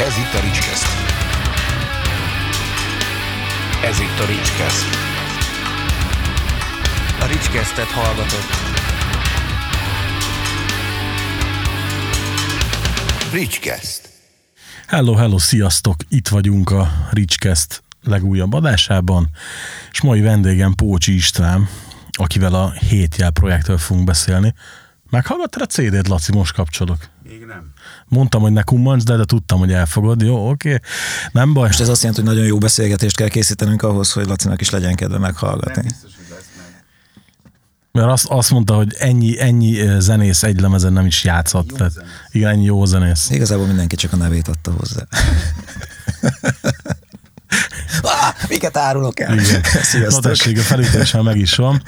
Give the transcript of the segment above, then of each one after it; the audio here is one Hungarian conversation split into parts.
Ez itt a Ricskeszt. Ez itt a Ricskeszt. A Ricskesztet hallgatott. Ricskeszt. Hello, hello, sziasztok! Itt vagyunk a Ricskeszt legújabb adásában, és mai vendégem Pócsi István, akivel a hétjel projektről fogunk beszélni. Meghallgattad a CD-t, Laci? Most kapcsolok. Még nem. Mondtam, hogy ne kummancs, de, de tudtam, hogy elfogod. Jó, oké. Nem baj. Most ez azt jelenti, hogy nagyon jó beszélgetést kell készítenünk ahhoz, hogy Lacinak is legyen kedve meghallgatni. Biztos. Mert azt, azt mondta, hogy ennyi, ennyi zenész egy lemezen nem is játszott. Jó Tehát, zenész. igen, ennyi jó zenész. Igazából mindenki csak a nevét adta hozzá. miket árulok el? Igen. Na Sziasztok. tessék, a felítéssel meg is van.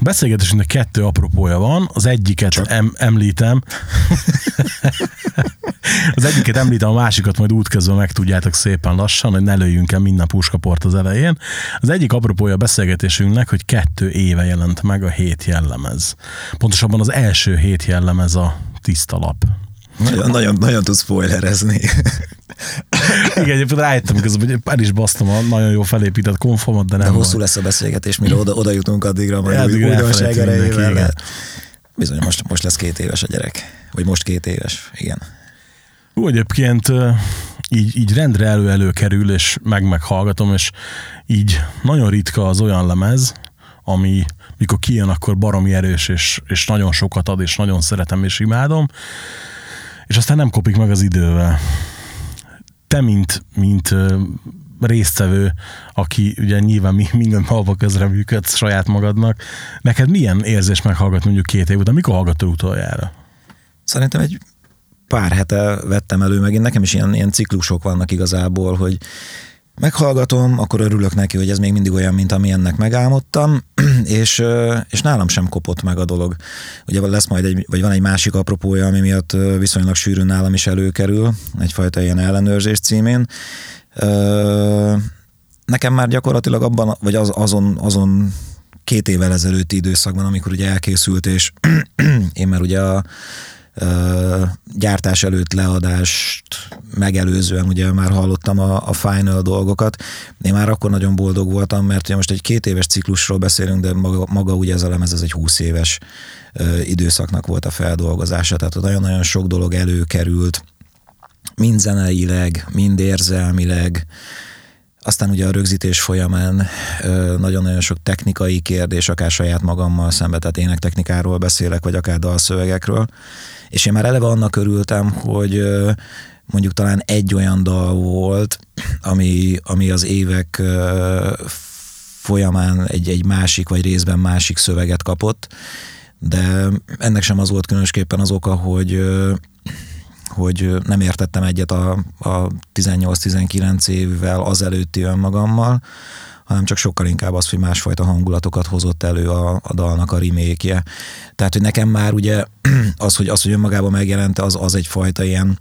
Beszélgetésünknek kettő apropója van. Az egyiket em, említem. az egyiket említem, a másikat majd útközben megtudjátok szépen lassan, hogy ne lőjünk el minden puskaport az elején. Az egyik apropója a beszélgetésünknek, hogy kettő éve jelent meg a hét jellemez. Pontosabban az első hét jellemez a tiszta lap. Nagyon, nagyon, nagyon tudsz spoilerezni. Igen, egyébként rájöttem közben, hogy el is basztam a nagyon jó felépített konformot, de De nem hosszú baj. lesz a beszélgetés, mire oda, oda jutunk addigra, majd addigra újdonság erejével. de Bizony, most, most lesz két éves a gyerek. Vagy most két éves, igen. Úgy egyébként így, így rendre elő-elő kerül, és meg-meghallgatom, és így nagyon ritka az olyan lemez, ami mikor kijön, akkor baromi erős, és, és nagyon sokat ad, és nagyon szeretem, és imádom, és aztán nem kopik meg az idővel. Te, mint, mint résztvevő, aki ugye nyilván mi, minden halva közre működsz saját magadnak, neked milyen érzés meghallgatni mondjuk két év után? Mikor hallgattad utoljára? Szerintem egy pár hete vettem elő, meg én nekem is ilyen, ilyen ciklusok vannak igazából, hogy meghallgatom, akkor örülök neki, hogy ez még mindig olyan, mint ami ennek megálmodtam, és, és nálam sem kopott meg a dolog. Ugye lesz majd egy, vagy van egy másik apropója, ami miatt viszonylag sűrűn nálam is előkerül, egyfajta ilyen ellenőrzés címén. Nekem már gyakorlatilag abban, vagy az, azon, azon két évvel ezelőtti időszakban, amikor ugye elkészült, és én már ugye a gyártás előtt leadást megelőzően ugye már hallottam a, a final dolgokat. Én már akkor nagyon boldog voltam, mert ugye most egy két éves ciklusról beszélünk, de maga, maga ugye ez a lemez, ez egy 20 éves időszaknak volt a feldolgozása, tehát ott nagyon-nagyon sok dolog előkerült, mind zeneileg, mind érzelmileg, aztán ugye a rögzítés folyamán nagyon-nagyon sok technikai kérdés, akár saját magammal szembe, tehát énektechnikáról beszélek, vagy akár dalszövegekről. És én már eleve annak örültem, hogy mondjuk talán egy olyan dal volt, ami, ami az évek folyamán egy, egy másik, vagy részben másik szöveget kapott, de ennek sem az volt különösképpen az oka, hogy hogy nem értettem egyet a, a 18-19 évvel azelőtti önmagammal, hanem csak sokkal inkább az, hogy másfajta hangulatokat hozott elő a, a dalnak a remékje. Tehát, hogy nekem már ugye az, hogy, az, hogy önmagában megjelente, az, az egyfajta ilyen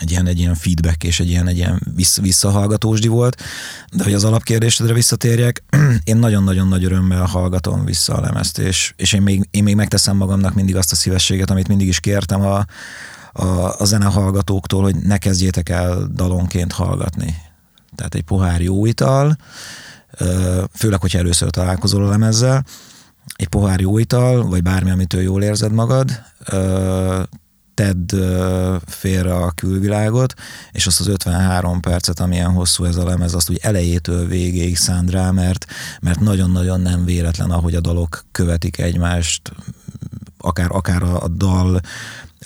egy ilyen, egy ilyen feedback és egy ilyen, egy ilyen vissz, visszahallgatósdi volt, de hogy az alapkérdésedre visszatérjek, én nagyon-nagyon nagy örömmel hallgatom vissza a lemezt, és, és én, még, én még megteszem magamnak mindig azt a szívességet, amit mindig is kértem a, a, a zenehallgatóktól, hogy ne kezdjétek el dalonként hallgatni. Tehát egy pohár jó ital, főleg, hogyha először találkozol a lemezzel, egy pohár jó ital, vagy bármi, amitől jól érzed magad, tedd félre a külvilágot, és azt az 53 percet, amilyen hosszú ez a lemez, azt úgy elejétől végéig szánd rá, mert, mert nagyon-nagyon nem véletlen, ahogy a dalok követik egymást, akár, akár a, a dal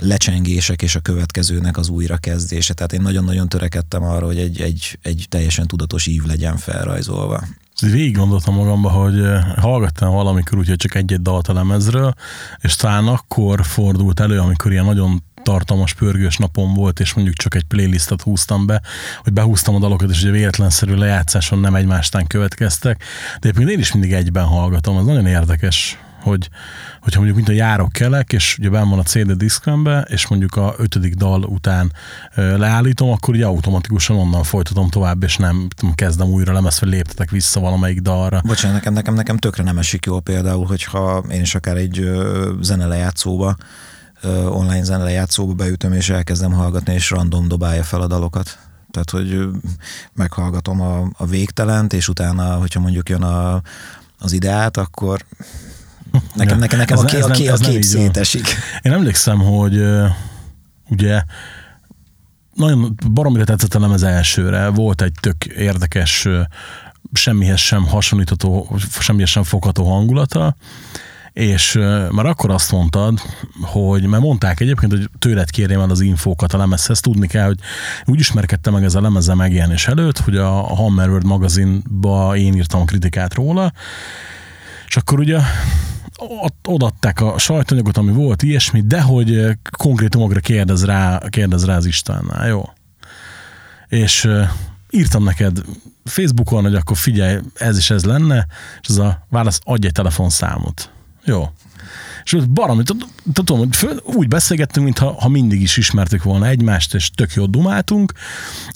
lecsengések és a következőnek az újrakezdése. Tehát én nagyon-nagyon törekedtem arra, hogy egy, egy, egy teljesen tudatos ív legyen felrajzolva. Végig gondoltam magamba, hogy eh, hallgattam valamikor úgy, hogy csak egy-egy dalt a lemezről, és talán akkor fordult elő, amikor ilyen nagyon tartalmas, pörgős napom volt, és mondjuk csak egy playlistet húztam be, hogy behúztam a dalokat, és ugye véletlenszerű lejátszáson nem egymástán következtek, de én is mindig egyben hallgatom, ez nagyon érdekes, hogy, hogyha mondjuk mint a járok kelek, és ugye benn van a CD diszkembe, és mondjuk a ötödik dal után leállítom, akkor ugye automatikusan onnan folytatom tovább, és nem tudom, kezdem újra lemez, vagy léptetek vissza valamelyik dalra. Bocsánat, nekem, nekem, nekem tökre nem esik jól például, hogyha én is akár egy zenelejátszóba online zenelejátszóba beütöm, és elkezdem hallgatni, és random dobálja fel a dalokat. Tehát, hogy meghallgatom a, a végtelent, és utána, hogyha mondjuk jön a, az ideát, akkor nekem, nekem, nekem ez, a, ez a, nem, a kép szétesik. Én emlékszem, hogy ugye nagyon baromira tetszett a elsőre. Volt egy tök érdekes, semmihez sem hasonlítható, semmihez sem fogható hangulata, és már akkor azt mondtad, hogy, mert mondták egyébként, hogy tőled kérjem el az infókat a lemezhez, tudni kell, hogy úgy ismerkedtem meg ez a lemezzel megjelenés előtt, hogy a Hammer World magazinba én írtam a kritikát róla, és akkor ugye odatták a sajtóanyagot, ami volt ilyesmi, de hogy konkrétumokra kérdez rá, kérdez rá az Istvánnál, jó? És írtam neked Facebookon, hogy akkor figyelj, ez is ez lenne, és az a válasz, adj egy telefonszámot. Jó. És baromi, tudom, úgy beszélgettünk, mintha ha mindig is ismertük volna egymást, és tök jót dumáltunk,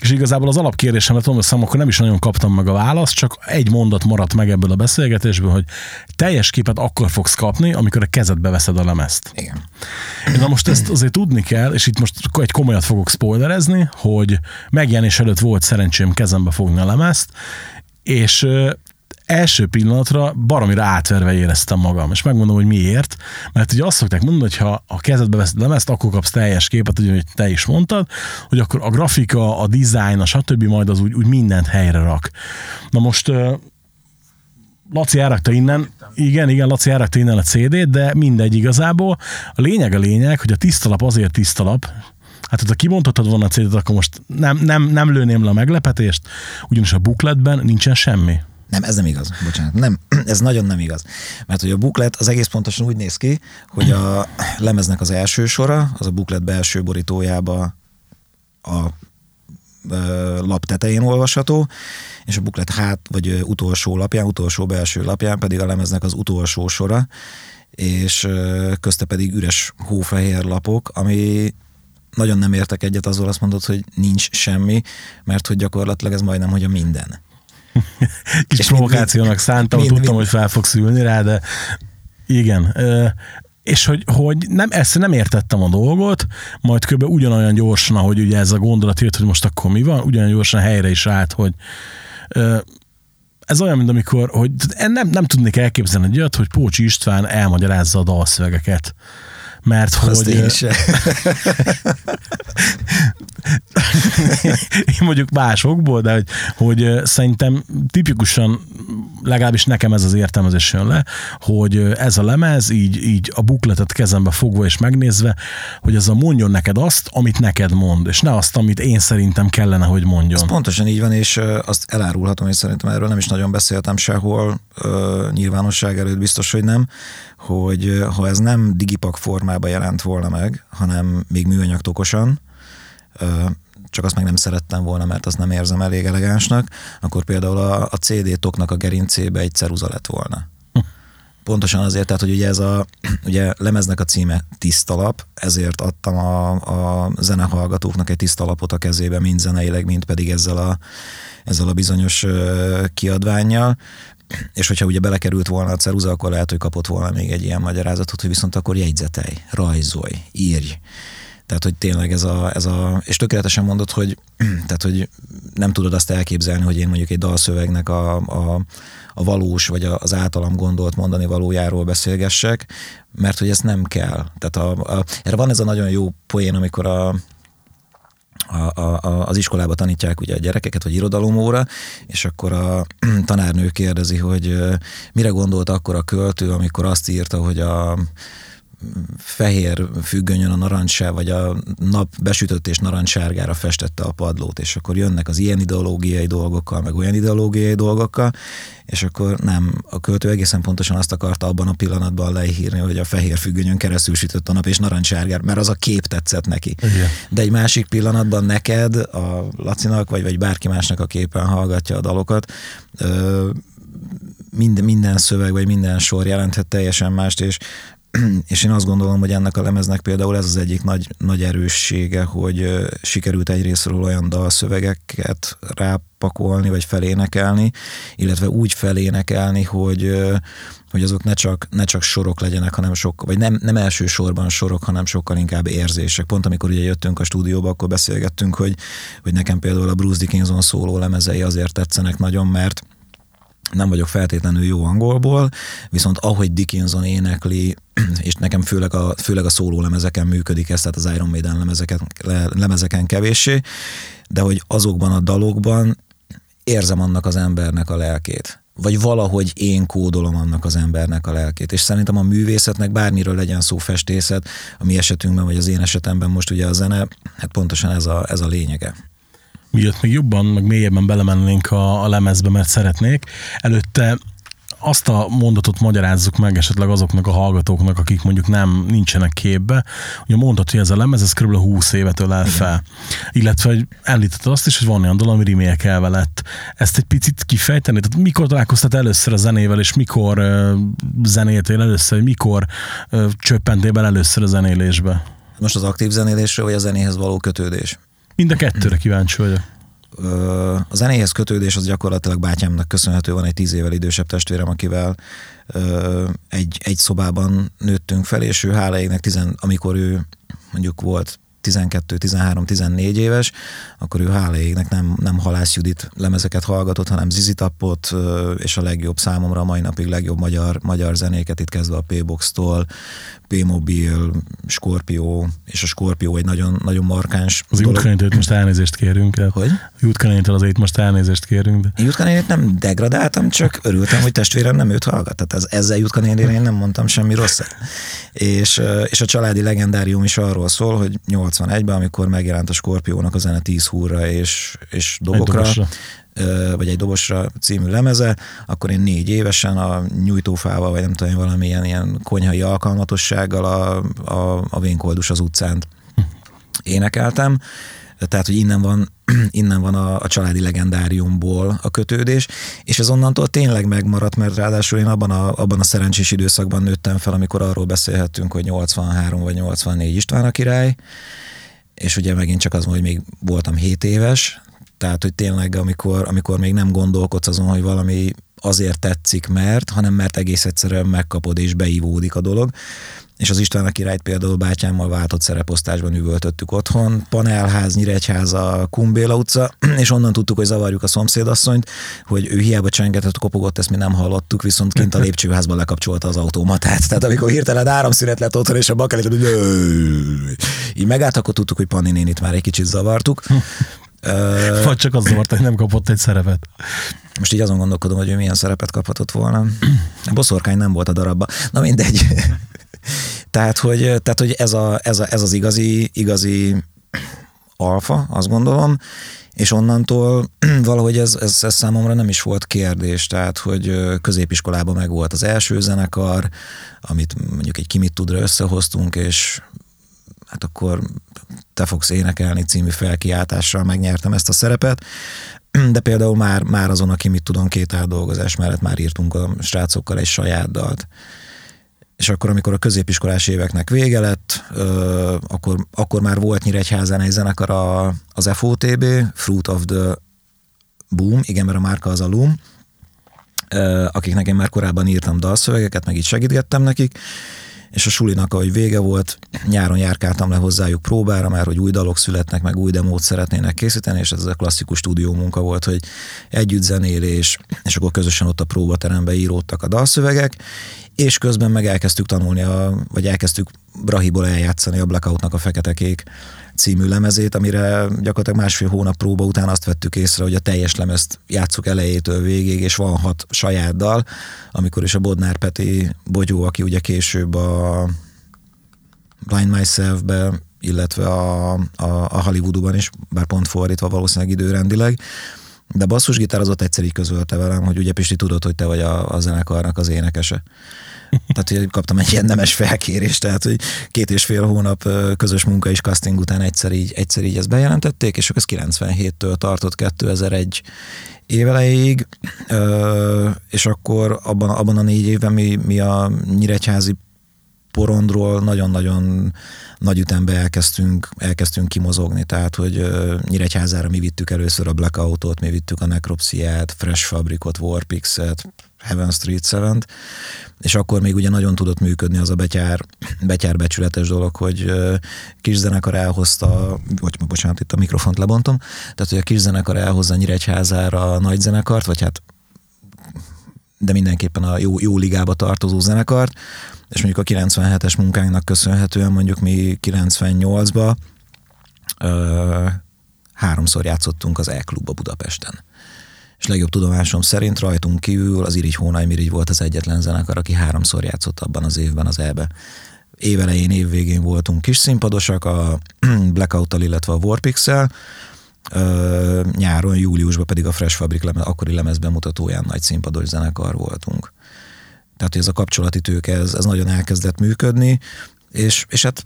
és igazából az alapkérdésemet tudom, hogy akkor nem is nagyon kaptam meg a választ, csak egy mondat maradt meg ebből a beszélgetésből, hogy teljes képet akkor fogsz kapni, amikor a kezedbe veszed a lemezt. Igen. Na most ezt azért tudni kell, és itt most egy komolyat fogok spoilerezni, hogy megjelenés előtt volt szerencsém kezembe fogni a lemezt, és első pillanatra baromira átverve éreztem magam. És megmondom, hogy miért. Mert ugye azt szokták mondani, hogy ha a kezedbe veszed lemezt, akkor kapsz teljes képet, ugye, hogy te is mondtad, hogy akkor a grafika, a design, a stb. majd az úgy, úgy mindent helyre rak. Na most Laci elrakta innen, igen, igen, Laci elrakta innen a CD-t, de mindegy igazából. A lényeg a lényeg, hogy a tisztalap azért tisztalap, Hát, ha kimondhatod volna a CD-t, akkor most nem, nem, nem lőném le a meglepetést, ugyanis a bukletben nincsen semmi. Nem, ez nem igaz, bocsánat. Nem, ez nagyon nem igaz. Mert hogy a buklet az egész pontosan úgy néz ki, hogy a lemeznek az első sora, az a buklet belső borítójába a lap tetején olvasható, és a buklet hát, vagy utolsó lapján, utolsó belső lapján pedig a lemeznek az utolsó sora, és közte pedig üres hófehér lapok, ami nagyon nem értek egyet azzal azt mondod, hogy nincs semmi, mert hogy gyakorlatilag ez majdnem, hogy a minden. Kis és provokációnak szántam, mind, tudtam, mind. hogy fel fogsz ülni rá, de igen. És hogy, hogy nem, ezt nem értettem a dolgot, majd kb. ugyanolyan gyorsan, ahogy ugye ez a gondolat jött, hogy most akkor mi van, ugyanolyan gyorsan helyre is állt, hogy ez olyan, mint amikor, hogy nem, nem tudnék elképzelni egy olyat, hogy Pócsi István elmagyarázza a dalszövegeket mert Azt hogy... Én, én mondjuk másokból, de hogy, hogy szerintem tipikusan legalábbis nekem ez az értelmezés jön le, hogy ez a lemez így, így a bukletet kezembe fogva és megnézve, hogy ez a mondjon neked azt, amit neked mond, és ne azt, amit én szerintem kellene, hogy mondjon. Ez pontosan így van, és azt elárulhatom, és szerintem erről nem is nagyon beszéltem sehol, nyilvánosság előtt biztos, hogy nem, hogy ha ez nem digipak formában jelent volna meg, hanem még műanyag tokosan, csak azt meg nem szerettem volna, mert azt nem érzem elég elegánsnak, akkor például a, a CD-toknak a gerincébe egy ceruza lett volna. Pontosan azért, tehát, hogy ugye ez a ugye lemeznek a címe tisztalap, ezért adtam a, a zenehallgatóknak egy tisztalapot a kezébe, mind zeneileg, mind pedig ezzel a, ezzel a bizonyos kiadványjal, és hogyha ugye belekerült volna a ceruza, akkor lehet, hogy kapott volna még egy ilyen magyarázatot, hogy viszont akkor jegyzetelj, rajzolj, írj. Tehát, hogy tényleg ez a, ez a és tökéletesen mondod, hogy, tehát, hogy nem tudod azt elképzelni, hogy én mondjuk egy dalszövegnek a, a, a valós, vagy az általam gondolt mondani valójáról beszélgessek, mert hogy ez nem kell. Tehát a, a, erre van ez a nagyon jó poén, amikor a, a, a, az iskolába tanítják ugye a gyerekeket, vagy irodalomóra, és akkor a tanárnő kérdezi, hogy mire gondolt akkor a költő, amikor azt írta, hogy a fehér függönyön a narancssá, vagy a nap besütött és narancssárgára festette a padlót, és akkor jönnek az ilyen ideológiai dolgokkal, meg olyan ideológiai dolgokkal, és akkor nem, a költő egészen pontosan azt akarta abban a pillanatban leírni, hogy a fehér függönyön keresztül sütött a nap, és narancssárgár, mert az a kép tetszett neki. Igen. De egy másik pillanatban neked, a Lacinak, vagy, vagy bárki másnak a képen hallgatja a dalokat, minden, minden szöveg, vagy minden sor jelenthet teljesen mást, és és én azt gondolom, hogy ennek a lemeznek például ez az egyik nagy, nagy erőssége, hogy sikerült egyrésztről olyan dalszövegeket rápakolni, vagy felénekelni, illetve úgy felénekelni, hogy hogy azok ne csak, ne csak sorok legyenek, hanem sok, vagy nem, nem első sorban sorok, hanem sokkal inkább érzések. Pont amikor ugye jöttünk a stúdióba, akkor beszélgettünk, hogy, hogy nekem például a Bruce Dickinson szóló lemezei azért tetszenek nagyon, mert nem vagyok feltétlenül jó angolból, viszont ahogy Dickinson énekli, és nekem főleg a, főleg a szóló lemezeken működik ez, tehát az Iron Maiden lemezeken, lemezeken kevéssé, de hogy azokban a dalokban érzem annak az embernek a lelkét vagy valahogy én kódolom annak az embernek a lelkét. És szerintem a művészetnek bármiről legyen szó festészet, a mi esetünkben, vagy az én esetemben most ugye a zene, hát pontosan ez a, ez a lényege. Miatt még jobban, meg mélyebben belemennénk a, a lemezbe, mert szeretnék. Előtte azt a mondatot magyarázzuk meg esetleg azoknak a hallgatóknak, akik mondjuk nem nincsenek képbe. Ugye mondtad, hogy ez a lemez, ez kb. 20 évet ölel fel. Illetve, hogy említett azt is, hogy van olyan dal, ami remake lett. Ezt egy picit kifejteni? Tehát mikor találkoztál először a zenével, és mikor uh, zenéltél először, mikor uh, csöppentél bele először a zenélésbe? Most az aktív zenélésről, vagy a zenéhez való kötődés? Mind a kettőre kíváncsi vagyok. A zenéhez kötődés az gyakorlatilag bátyámnak köszönhető, van egy tíz évvel idősebb testvérem, akivel egy, egy szobában nőttünk fel, és ő hála égnek, tizen, amikor ő mondjuk volt 12, 13, 14 éves, akkor ő hála égnek nem, nem Halász Judit lemezeket hallgatott, hanem Zizi Tappot, és a legjobb számomra a mai napig legjobb magyar, magyar zenéket, itt kezdve a P-Box-tól, P-Mobil, Scorpio, és a Scorpio egy nagyon, nagyon markáns Az Jutkanétől most elnézést kérünk. Hogy? Jutkanétől azért most elnézést kérünk. De... Jutkanétét nem degradáltam, csak örültem, hogy testvérem nem őt hallgat. Tehát ez, ezzel Jutkanétére én nem mondtam semmi rosszat. És, és a családi legendárium is arról szól, hogy 81-ben, amikor megjelent a Scorpiónak a zene 10 húrra és, és dobokra, vagy egy dobosra című lemeze, akkor én négy évesen a nyújtófával, vagy nem tudom, valamilyen ilyen konyhai alkalmatossággal a, a, a Vénkoldus az utcán énekeltem. Tehát, hogy innen van, innen van a, a családi legendáriumból a kötődés, és ez onnantól tényleg megmaradt, mert ráadásul én abban a, abban a szerencsés időszakban nőttem fel, amikor arról beszélhettünk, hogy 83 vagy 84 István a király, és ugye megint csak az, hogy még voltam 7 éves, tehát, hogy tényleg, amikor, amikor még nem gondolkodsz azon, hogy valami azért tetszik, mert, hanem mert egész egyszerűen megkapod és beívódik a dolog. És az István a királyt például bátyámmal váltott szereposztásban üvöltöttük otthon, panelház, Nyíregyháza, Kumbéla utca, és onnan tudtuk, hogy zavarjuk a szomszédasszonyt, hogy ő hiába csengetett, kopogott, ezt mi nem hallottuk, viszont kint a lépcsőházban lekapcsolta az automatát. Tehát amikor hirtelen áramszünet lett otthon, és a bakelit, így megállt, akkor tudtuk, hogy Panni nénit már egy kicsit zavartuk. Vagy csak az volt, hogy nem kapott egy szerepet. Most így azon gondolkodom, hogy ő milyen szerepet kaphatott volna. A boszorkány nem volt a darabban. Na mindegy. tehát, hogy, tehát, hogy ez, a, ez, a, ez az igazi, igazi alfa, azt gondolom, és onnantól valahogy ez, ez, ez számomra nem is volt kérdés, tehát hogy középiskolában meg volt az első zenekar, amit mondjuk egy Kimit tudra összehoztunk, és hát akkor te fogsz énekelni című felkiáltással megnyertem ezt a szerepet, de például már, már azon, aki mit tudom, két áldolgozás mellett már írtunk a srácokkal egy saját dalt. És akkor, amikor a középiskolás éveknek vége lett, akkor, akkor már volt Nyíregyházán egy zenekar a, az FOTB, Fruit of the Boom, igen, mert a márka az a Loom, akiknek én már korábban írtam dalszövegeket, meg így segítgettem nekik, és a sulinak, ahogy vége volt, nyáron járkáltam le hozzájuk próbára, mert hogy új dalok születnek, meg új demót szeretnének készíteni, és ez a klasszikus stúdió munka volt, hogy együtt zenélés, és akkor közösen ott a próbaterembe íródtak a dalszövegek, és közben meg elkezdtük tanulni, a, vagy elkezdtük Brahiból eljátszani a Blackoutnak a Fekete-Kék című lemezét, amire gyakorlatilag másfél hónap próba után azt vettük észre, hogy a teljes lemezt játsszuk elejétől végig, és van hat saját dal, amikor is a Bodnár Peti Bogyó, aki ugye később a Blind Myself-be, illetve a, a, a Hollywoodban is, bár pont fordítva valószínűleg időrendileg, de basszusgitár az ott egyszer így közölte velem, hogy ugye Pisti tudod, hogy te vagy a, a zenekarnak az énekese. Tehát, hogy kaptam egy ilyen nemes felkérést, tehát, hogy két és fél hónap közös munka és casting után egyszer így, egyszer így ezt bejelentették, és ez 97-től tartott 2001 évelejéig, és akkor abban, abban a négy évben mi, mi a Nyíregyházi porondról nagyon-nagyon nagy ütembe elkezdtünk, elkezdtünk kimozogni, tehát hogy Nyíregyházára mi vittük először a Blackoutot, mi vittük a Necropsiát, Fresh Fabricot, Warpix-et, Heaven Street 7 és akkor még ugye nagyon tudott működni az a betyár, betyár becsületes dolog, hogy kis zenekar elhozta, vagy bocsánat, itt a mikrofont lebontom, tehát hogy a kis zenekar elhozza Nyíregyházára a nagy zenekart, vagy hát de mindenképpen a jó, jó ligába tartozó zenekart, és mondjuk a 97-es munkánknak köszönhetően mondjuk mi 98-ba ö, háromszor játszottunk az E-klubba Budapesten. És legjobb tudomásom szerint rajtunk kívül az Irigy Hónai Mirigy volt az egyetlen zenekar, aki háromszor játszott abban az évben az E-be. Évelején, évvégén voltunk kis színpadosak a Blackout-tal, illetve a Warpix-el, nyáron, júliusban pedig a Fresh Fabric lemez, akkori lemezbemutatóján nagy színpados zenekar voltunk. Tehát, hogy ez a kapcsolati tőke, ez, ez nagyon elkezdett működni, és, és hát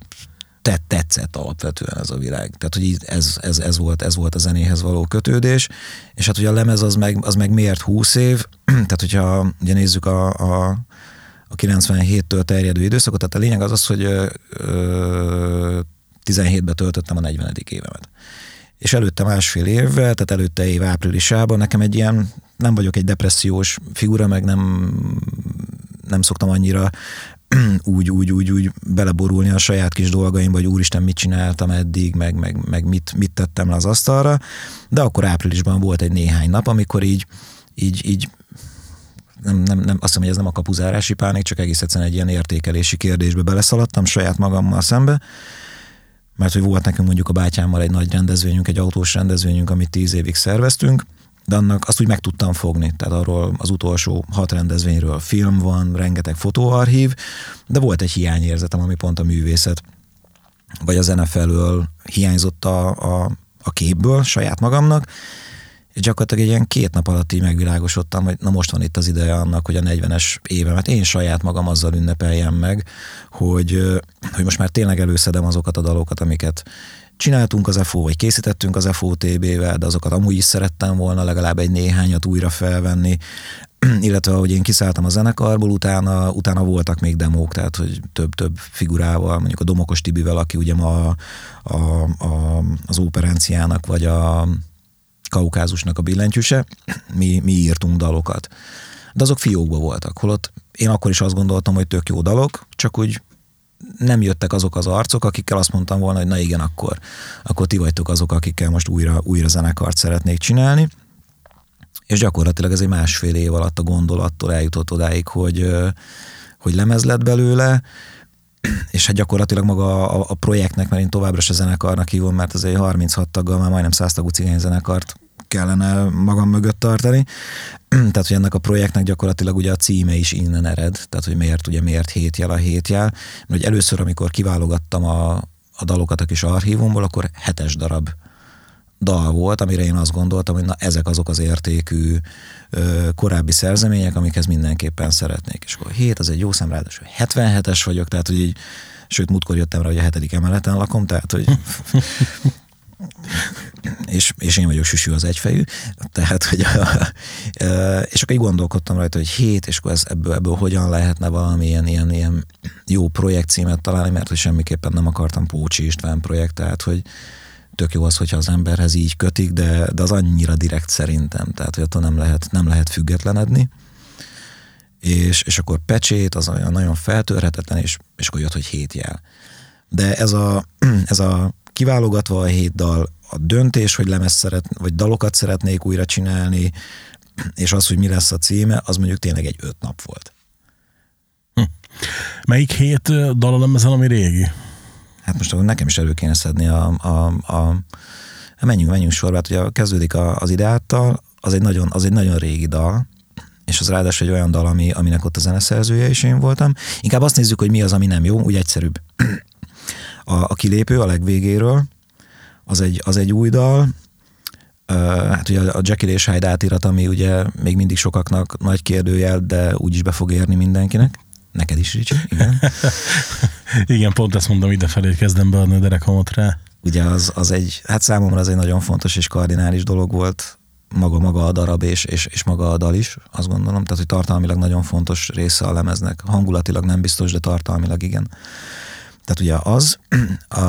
tett, tetszett alapvetően ez a világ. Tehát, hogy ez, ez, ez, volt, ez volt a zenéhez való kötődés, és hát, hogy a lemez az meg, az meg miért 20 év, tehát, hogyha ugye nézzük a, a, a 97-től terjedő időszakot, tehát a lényeg az az, hogy ö, 17-ben töltöttem a 40. évemet. És előtte másfél évvel, tehát előtte év áprilisában nekem egy ilyen, nem vagyok egy depressziós figura, meg nem nem szoktam annyira úgy, úgy, úgy, úgy beleborulni a saját kis dolgaim, vagy úristen, mit csináltam eddig, meg, meg, meg mit, mit tettem le az asztalra, de akkor áprilisban volt egy néhány nap, amikor így, így, így nem, nem, nem, azt hiszem, hogy ez nem a kapuzárási pánik, csak egész egyszerűen egy ilyen értékelési kérdésbe beleszaladtam saját magammal szembe, mert hogy volt nekünk mondjuk a bátyámmal egy nagy rendezvényünk, egy autós rendezvényünk, amit tíz évig szerveztünk, de annak azt úgy meg tudtam fogni, tehát arról az utolsó hat rendezvényről film van, rengeteg fotóarchív, de volt egy hiányérzetem, ami pont a művészet, vagy a zene felől hiányzott a, a, a képből saját magamnak, és gyakorlatilag egy ilyen két nap alatt így megvilágosodtam, hogy na most van itt az ideje annak, hogy a 40-es évemet én saját magam azzal ünnepeljem meg, hogy, hogy most már tényleg előszedem azokat a dalokat, amiket csináltunk az FO, vagy készítettünk az FOTB-vel, de azokat amúgy is szerettem volna legalább egy néhányat újra felvenni, illetve ahogy én kiszálltam a zenekarból, utána, utána voltak még demók, tehát hogy több-több figurával, mondjuk a Domokos Tibivel, aki ugye ma a, a, a, az operenciának, vagy a kaukázusnak a billentyűse, mi, mi írtunk dalokat. De azok fiókban voltak, holott én akkor is azt gondoltam, hogy tök jó dalok, csak úgy nem jöttek azok az arcok, akikkel azt mondtam volna, hogy na igen, akkor, akkor ti vagytok azok, akikkel most újra, újra zenekart szeretnék csinálni. És gyakorlatilag ez egy másfél év alatt a gondolattól eljutott odáig, hogy, hogy lemez lett belőle, és hát gyakorlatilag maga a, a projektnek, mert én továbbra se zenekarnak hívom, mert az egy 36 taggal már majdnem 100 tagú cigány zenekart kellene magam mögött tartani. tehát, hogy ennek a projektnek gyakorlatilag ugye a címe is innen ered, tehát, hogy miért, ugye miért hét jel a hét jel. Mert hogy először, amikor kiválogattam a, a dalokat a kis archívumból, akkor hetes darab dal volt, amire én azt gondoltam, hogy na ezek azok az értékű ö, korábbi szerzemények, amikhez mindenképpen szeretnék. És akkor 7 az egy jó szám, ráadásul 77-es vagyok, tehát hogy így, sőt, múltkor jöttem rá, hogy a hetedik emeleten lakom, tehát hogy és, és én vagyok süsű az egyfejű, tehát, hogy a, és akkor így gondolkodtam rajta, hogy hét, és akkor ez, ebből, ebből hogyan lehetne valamilyen ilyen, ilyen jó projektcímet találni, mert hogy semmiképpen nem akartam Pócsi István projekt, tehát, hogy tök jó az, hogyha az emberhez így kötik, de, de az annyira direkt szerintem, tehát, hogy attól nem lehet, nem lehet függetlenedni. És, és akkor pecsét, az olyan nagyon feltörhetetlen, és, és akkor jött, hogy hét jel. De ez a, ez a kiválogatva a hét dal, a döntés, hogy lemez szeret, vagy dalokat szeretnék újra csinálni, és az, hogy mi lesz a címe, az mondjuk tényleg egy öt nap volt. Hm. Melyik hét dal a lemezen, ami régi? Hát most akkor nekem is elő kéne szedni a, a, a menjünk, menjünk sorba, hát ugye kezdődik a, az ideáttal, az egy, nagyon, az egy nagyon régi dal, és az ráadásul egy olyan dal, ami, aminek ott a zeneszerzője is én voltam. Inkább azt nézzük, hogy mi az, ami nem jó, úgy egyszerűbb. A, a kilépő a legvégéről, az egy, az egy új dal, hát ugye a Jekyll és Hyde átirat, ami ugye még mindig sokaknak nagy kérdőjel, de úgyis be fog érni mindenkinek. Neked is, Ricsi, igen. igen, pont ezt mondom, idefelé kezdem beadni a derekamot rá. Ugye az, az egy, hát számomra az egy nagyon fontos és kardinális dolog volt maga, maga a darab és, és, és maga a dal is, azt gondolom. Tehát, hogy tartalmilag nagyon fontos része a lemeznek. Hangulatilag nem biztos, de tartalmilag igen. Tehát ugye az, a,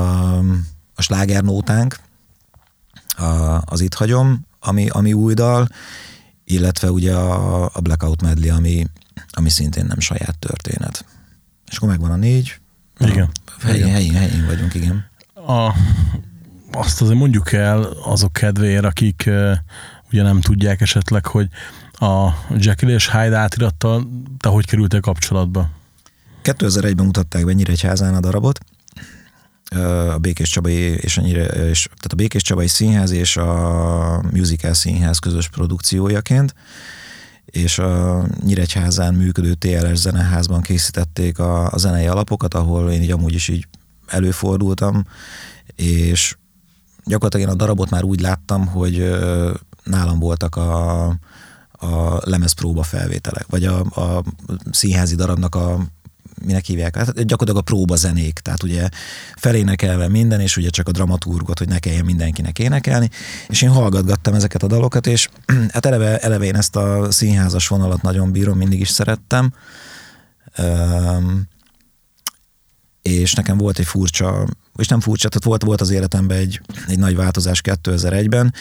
a slágernótánk, a, az Itt hagyom, ami, ami új dal, illetve ugye a, a Blackout Medley, ami, ami szintén nem saját történet. És akkor megvan a négy. Igen. Helyén, helyén, helyén vagyunk, igen. A, azt azért mondjuk el azok kedvéért, akik uh, ugye nem tudják esetleg, hogy a Jekyll és Hyde átirattal te hogy kerültél kapcsolatba? 2001-ben mutatták be Nyíregyházán a darabot, a Békés Csabai és a, Nyire, és, tehát a Békés Csabai Színház és a Musical Színház közös produkciójaként, és a Nyíregyházán működő TLS zeneházban készítették a, a zenei alapokat, ahol én így amúgy is így előfordultam, és gyakorlatilag én a darabot már úgy láttam, hogy nálam voltak a, a lemezpróba felvételek, vagy a, a színházi darabnak a minek hívják, hát gyakorlatilag a próba zenék, tehát ugye felénekelve minden, és ugye csak a dramaturgot, hogy ne kelljen mindenkinek énekelni, és én hallgatgattam ezeket a dalokat, és hát eleve, eleve én ezt a színházas vonalat nagyon bírom, mindig is szerettem, um, és nekem volt egy furcsa, és nem furcsa, tehát volt, volt az életemben egy, egy nagy változás 2001-ben,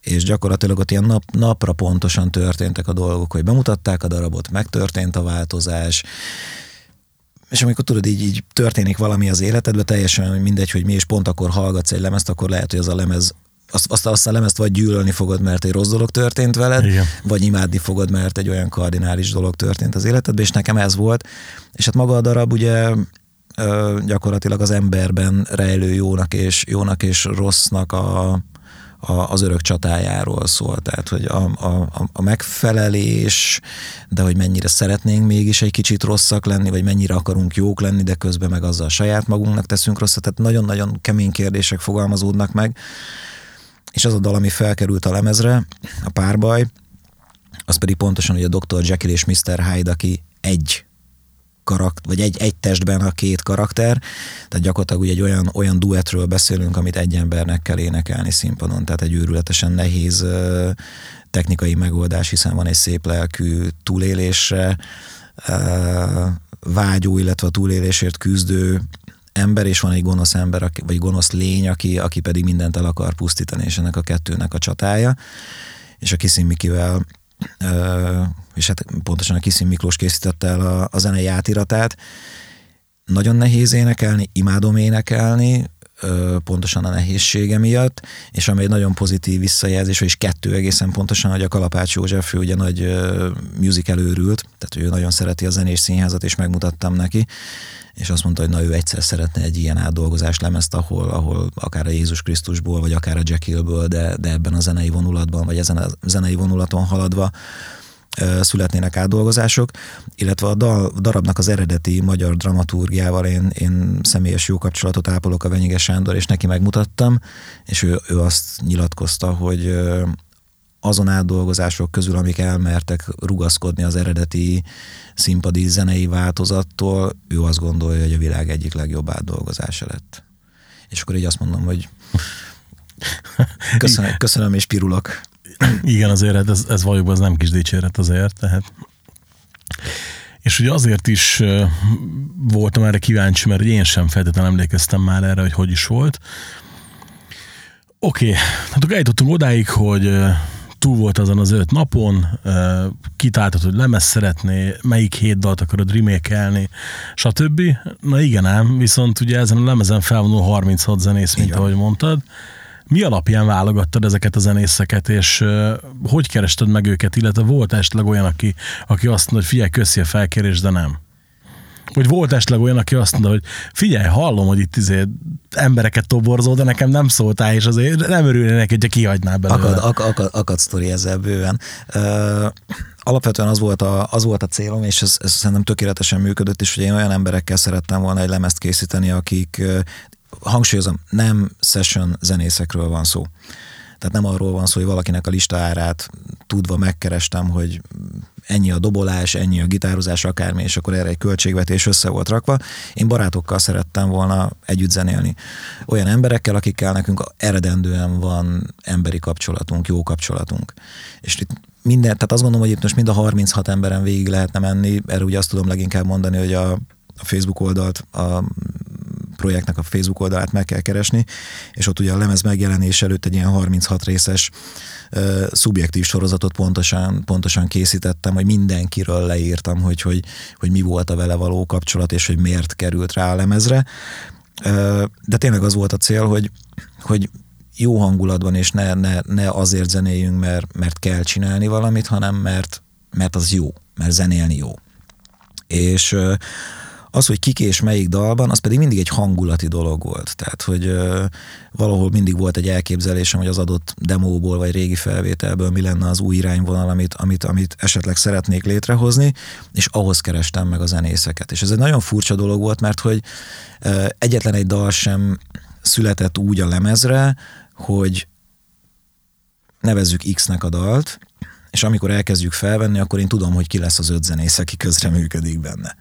és gyakorlatilag ott ilyen nap, napra pontosan történtek a dolgok, hogy bemutatták a darabot, megtörtént a változás, és amikor tudod, így, így történik valami az életedben, teljesen mindegy, hogy mi, és pont akkor hallgatsz egy lemezt, akkor lehet, hogy az a lemez azt, azt, azt a lemezt vagy gyűlölni fogod, mert egy rossz dolog történt veled, Igen. vagy imádni fogod, mert egy olyan kardinális dolog történt az életedben, és nekem ez volt. És hát maga a darab ugye gyakorlatilag az emberben rejlő jónak és, jónak és rossznak a, a, az örök csatájáról szól, tehát hogy a, a, a megfelelés, de hogy mennyire szeretnénk mégis egy kicsit rosszak lenni, vagy mennyire akarunk jók lenni, de közben meg azzal saját magunknak teszünk rosszat, tehát nagyon-nagyon kemény kérdések fogalmazódnak meg, és az a dal, ami felkerült a lemezre, a párbaj, az pedig pontosan, hogy a Dr. Jekyll és Mr. Hyde, aki egy karakt, vagy egy, egy testben a két karakter, tehát gyakorlatilag ugye egy olyan, olyan duetről beszélünk, amit egy embernek kell énekelni színpadon, tehát egy őrületesen nehéz technikai megoldás, hiszen van egy szép lelkű túlélésre vágyó, illetve a túlélésért küzdő ember, és van egy gonosz ember, vagy gonosz lény, aki, aki pedig mindent el akar pusztítani, és ennek a kettőnek a csatája. És a Kiszin Mikivel és hát pontosan a Kiszin Miklós készítette el a, a zenei átiratát. Nagyon nehéz énekelni, imádom énekelni, pontosan a nehézsége miatt, és ami egy nagyon pozitív visszajelzés, és kettő egészen pontosan, hogy a Kalapács József, ő ugye nagy musical őrült, tehát ő nagyon szereti a zenés színházat, és megmutattam neki, és azt mondta, hogy na ő egyszer szeretne egy ilyen átdolgozás lemezt, ahol, ahol akár a Jézus Krisztusból, vagy akár a Jekyllből, de, de ebben a zenei vonulatban, vagy ezen a zenei vonulaton haladva születnének átdolgozások, illetve a dal, darabnak az eredeti magyar dramaturgiával én, én személyes jó kapcsolatot ápolok a Venyige Sándor, és neki megmutattam, és ő, ő azt nyilatkozta, hogy azon átdolgozások közül, amik elmertek rugaszkodni az eredeti színpadi zenei változattól, ő azt gondolja, hogy a világ egyik legjobb átdolgozása lett. És akkor így azt mondom, hogy köszönöm, köszönöm és pirulok. Igen, azért hát ez, ez valójában az nem kis dicséret azért, tehát és ugye azért is voltam erre kíváncsi, mert én sem feltétlenül emlékeztem már erre, hogy hogy is volt. Oké, okay. hát akkor eljutottunk odáig, hogy túl volt azon az öt napon, kitáltad, hogy lemez szeretné, melyik hét dalt akarod remékelni, stb. Na igen ám, viszont ugye ezen a lemezen felvonul 36 zenész, mint igen. ahogy mondtad. Mi alapján válogattad ezeket a zenészeket, és hogy kerested meg őket, illetve volt esetleg olyan, aki, aki azt mondta, hogy figyelj, köszi a felkérés, de nem? Vagy volt esetleg olyan, aki azt mondta, hogy figyelj, hallom, hogy itt izé embereket toborzol, de nekem nem szóltál, és azért nem örülnék neki, hogyha kihagynál belőle. Akad, ak, akad, akad sztori ezzel bőven. Uh, alapvetően az volt a, az volt a célom, és ez, ez szerintem tökéletesen működött, és hogy én olyan emberekkel szerettem volna egy lemezt készíteni, akik hangsúlyozom, nem session zenészekről van szó. Tehát nem arról van szó, hogy valakinek a lista árát tudva megkerestem, hogy ennyi a dobolás, ennyi a gitározás, akármi, és akkor erre egy költségvetés össze volt rakva. Én barátokkal szerettem volna együtt zenélni. Olyan emberekkel, akikkel nekünk eredendően van emberi kapcsolatunk, jó kapcsolatunk. És itt minden, tehát azt gondolom, hogy itt most mind a 36 emberen végig lehetne menni, erre ugye azt tudom leginkább mondani, hogy a, a Facebook oldalt, a projektnek a Facebook oldalát meg kell keresni, és ott ugye a lemez megjelenés előtt egy ilyen 36 részes uh, szubjektív sorozatot pontosan, pontosan készítettem, hogy mindenkiről leírtam, hogy, hogy, hogy mi volt a vele való kapcsolat, és hogy miért került rá a lemezre. Uh, de tényleg az volt a cél, hogy, hogy jó hangulatban, és ne, ne, ne azért zenéljünk, mert, mert kell csinálni valamit, hanem mert, mert az jó, mert zenélni jó. És az, hogy kik és melyik dalban, az pedig mindig egy hangulati dolog volt. Tehát, hogy ö, valahol mindig volt egy elképzelésem, hogy az adott demóból vagy régi felvételből mi lenne az új irányvonal, amit, amit, amit esetleg szeretnék létrehozni, és ahhoz kerestem meg a zenészeket. És ez egy nagyon furcsa dolog volt, mert hogy ö, egyetlen egy dal sem született úgy a lemezre, hogy nevezzük X-nek a dalt, és amikor elkezdjük felvenni, akkor én tudom, hogy ki lesz az öt zenész, aki közreműködik benne.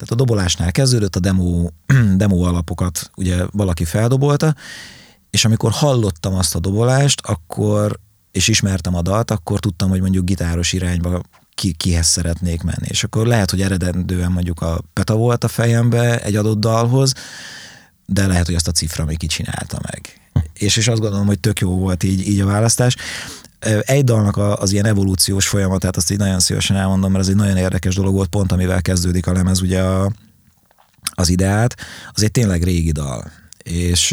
Tehát a dobolásnál kezdődött, a demo, demo alapokat ugye valaki feldobolta, és amikor hallottam azt a dobolást, akkor, és ismertem a dalt, akkor tudtam, hogy mondjuk gitáros irányba ki, kihez szeretnék menni. És akkor lehet, hogy eredendően mondjuk a Peta volt a fejembe egy adott dalhoz, de lehet, hogy azt a cifra még kicsinálta meg. És, és azt gondolom, hogy tök jó volt így, így a választás. Egy dalnak az ilyen evolúciós folyamatát, azt így nagyon szívesen elmondom, mert ez egy nagyon érdekes dolog volt, pont amivel kezdődik a lemez, ugye a, az ideát, az egy tényleg régi dal. És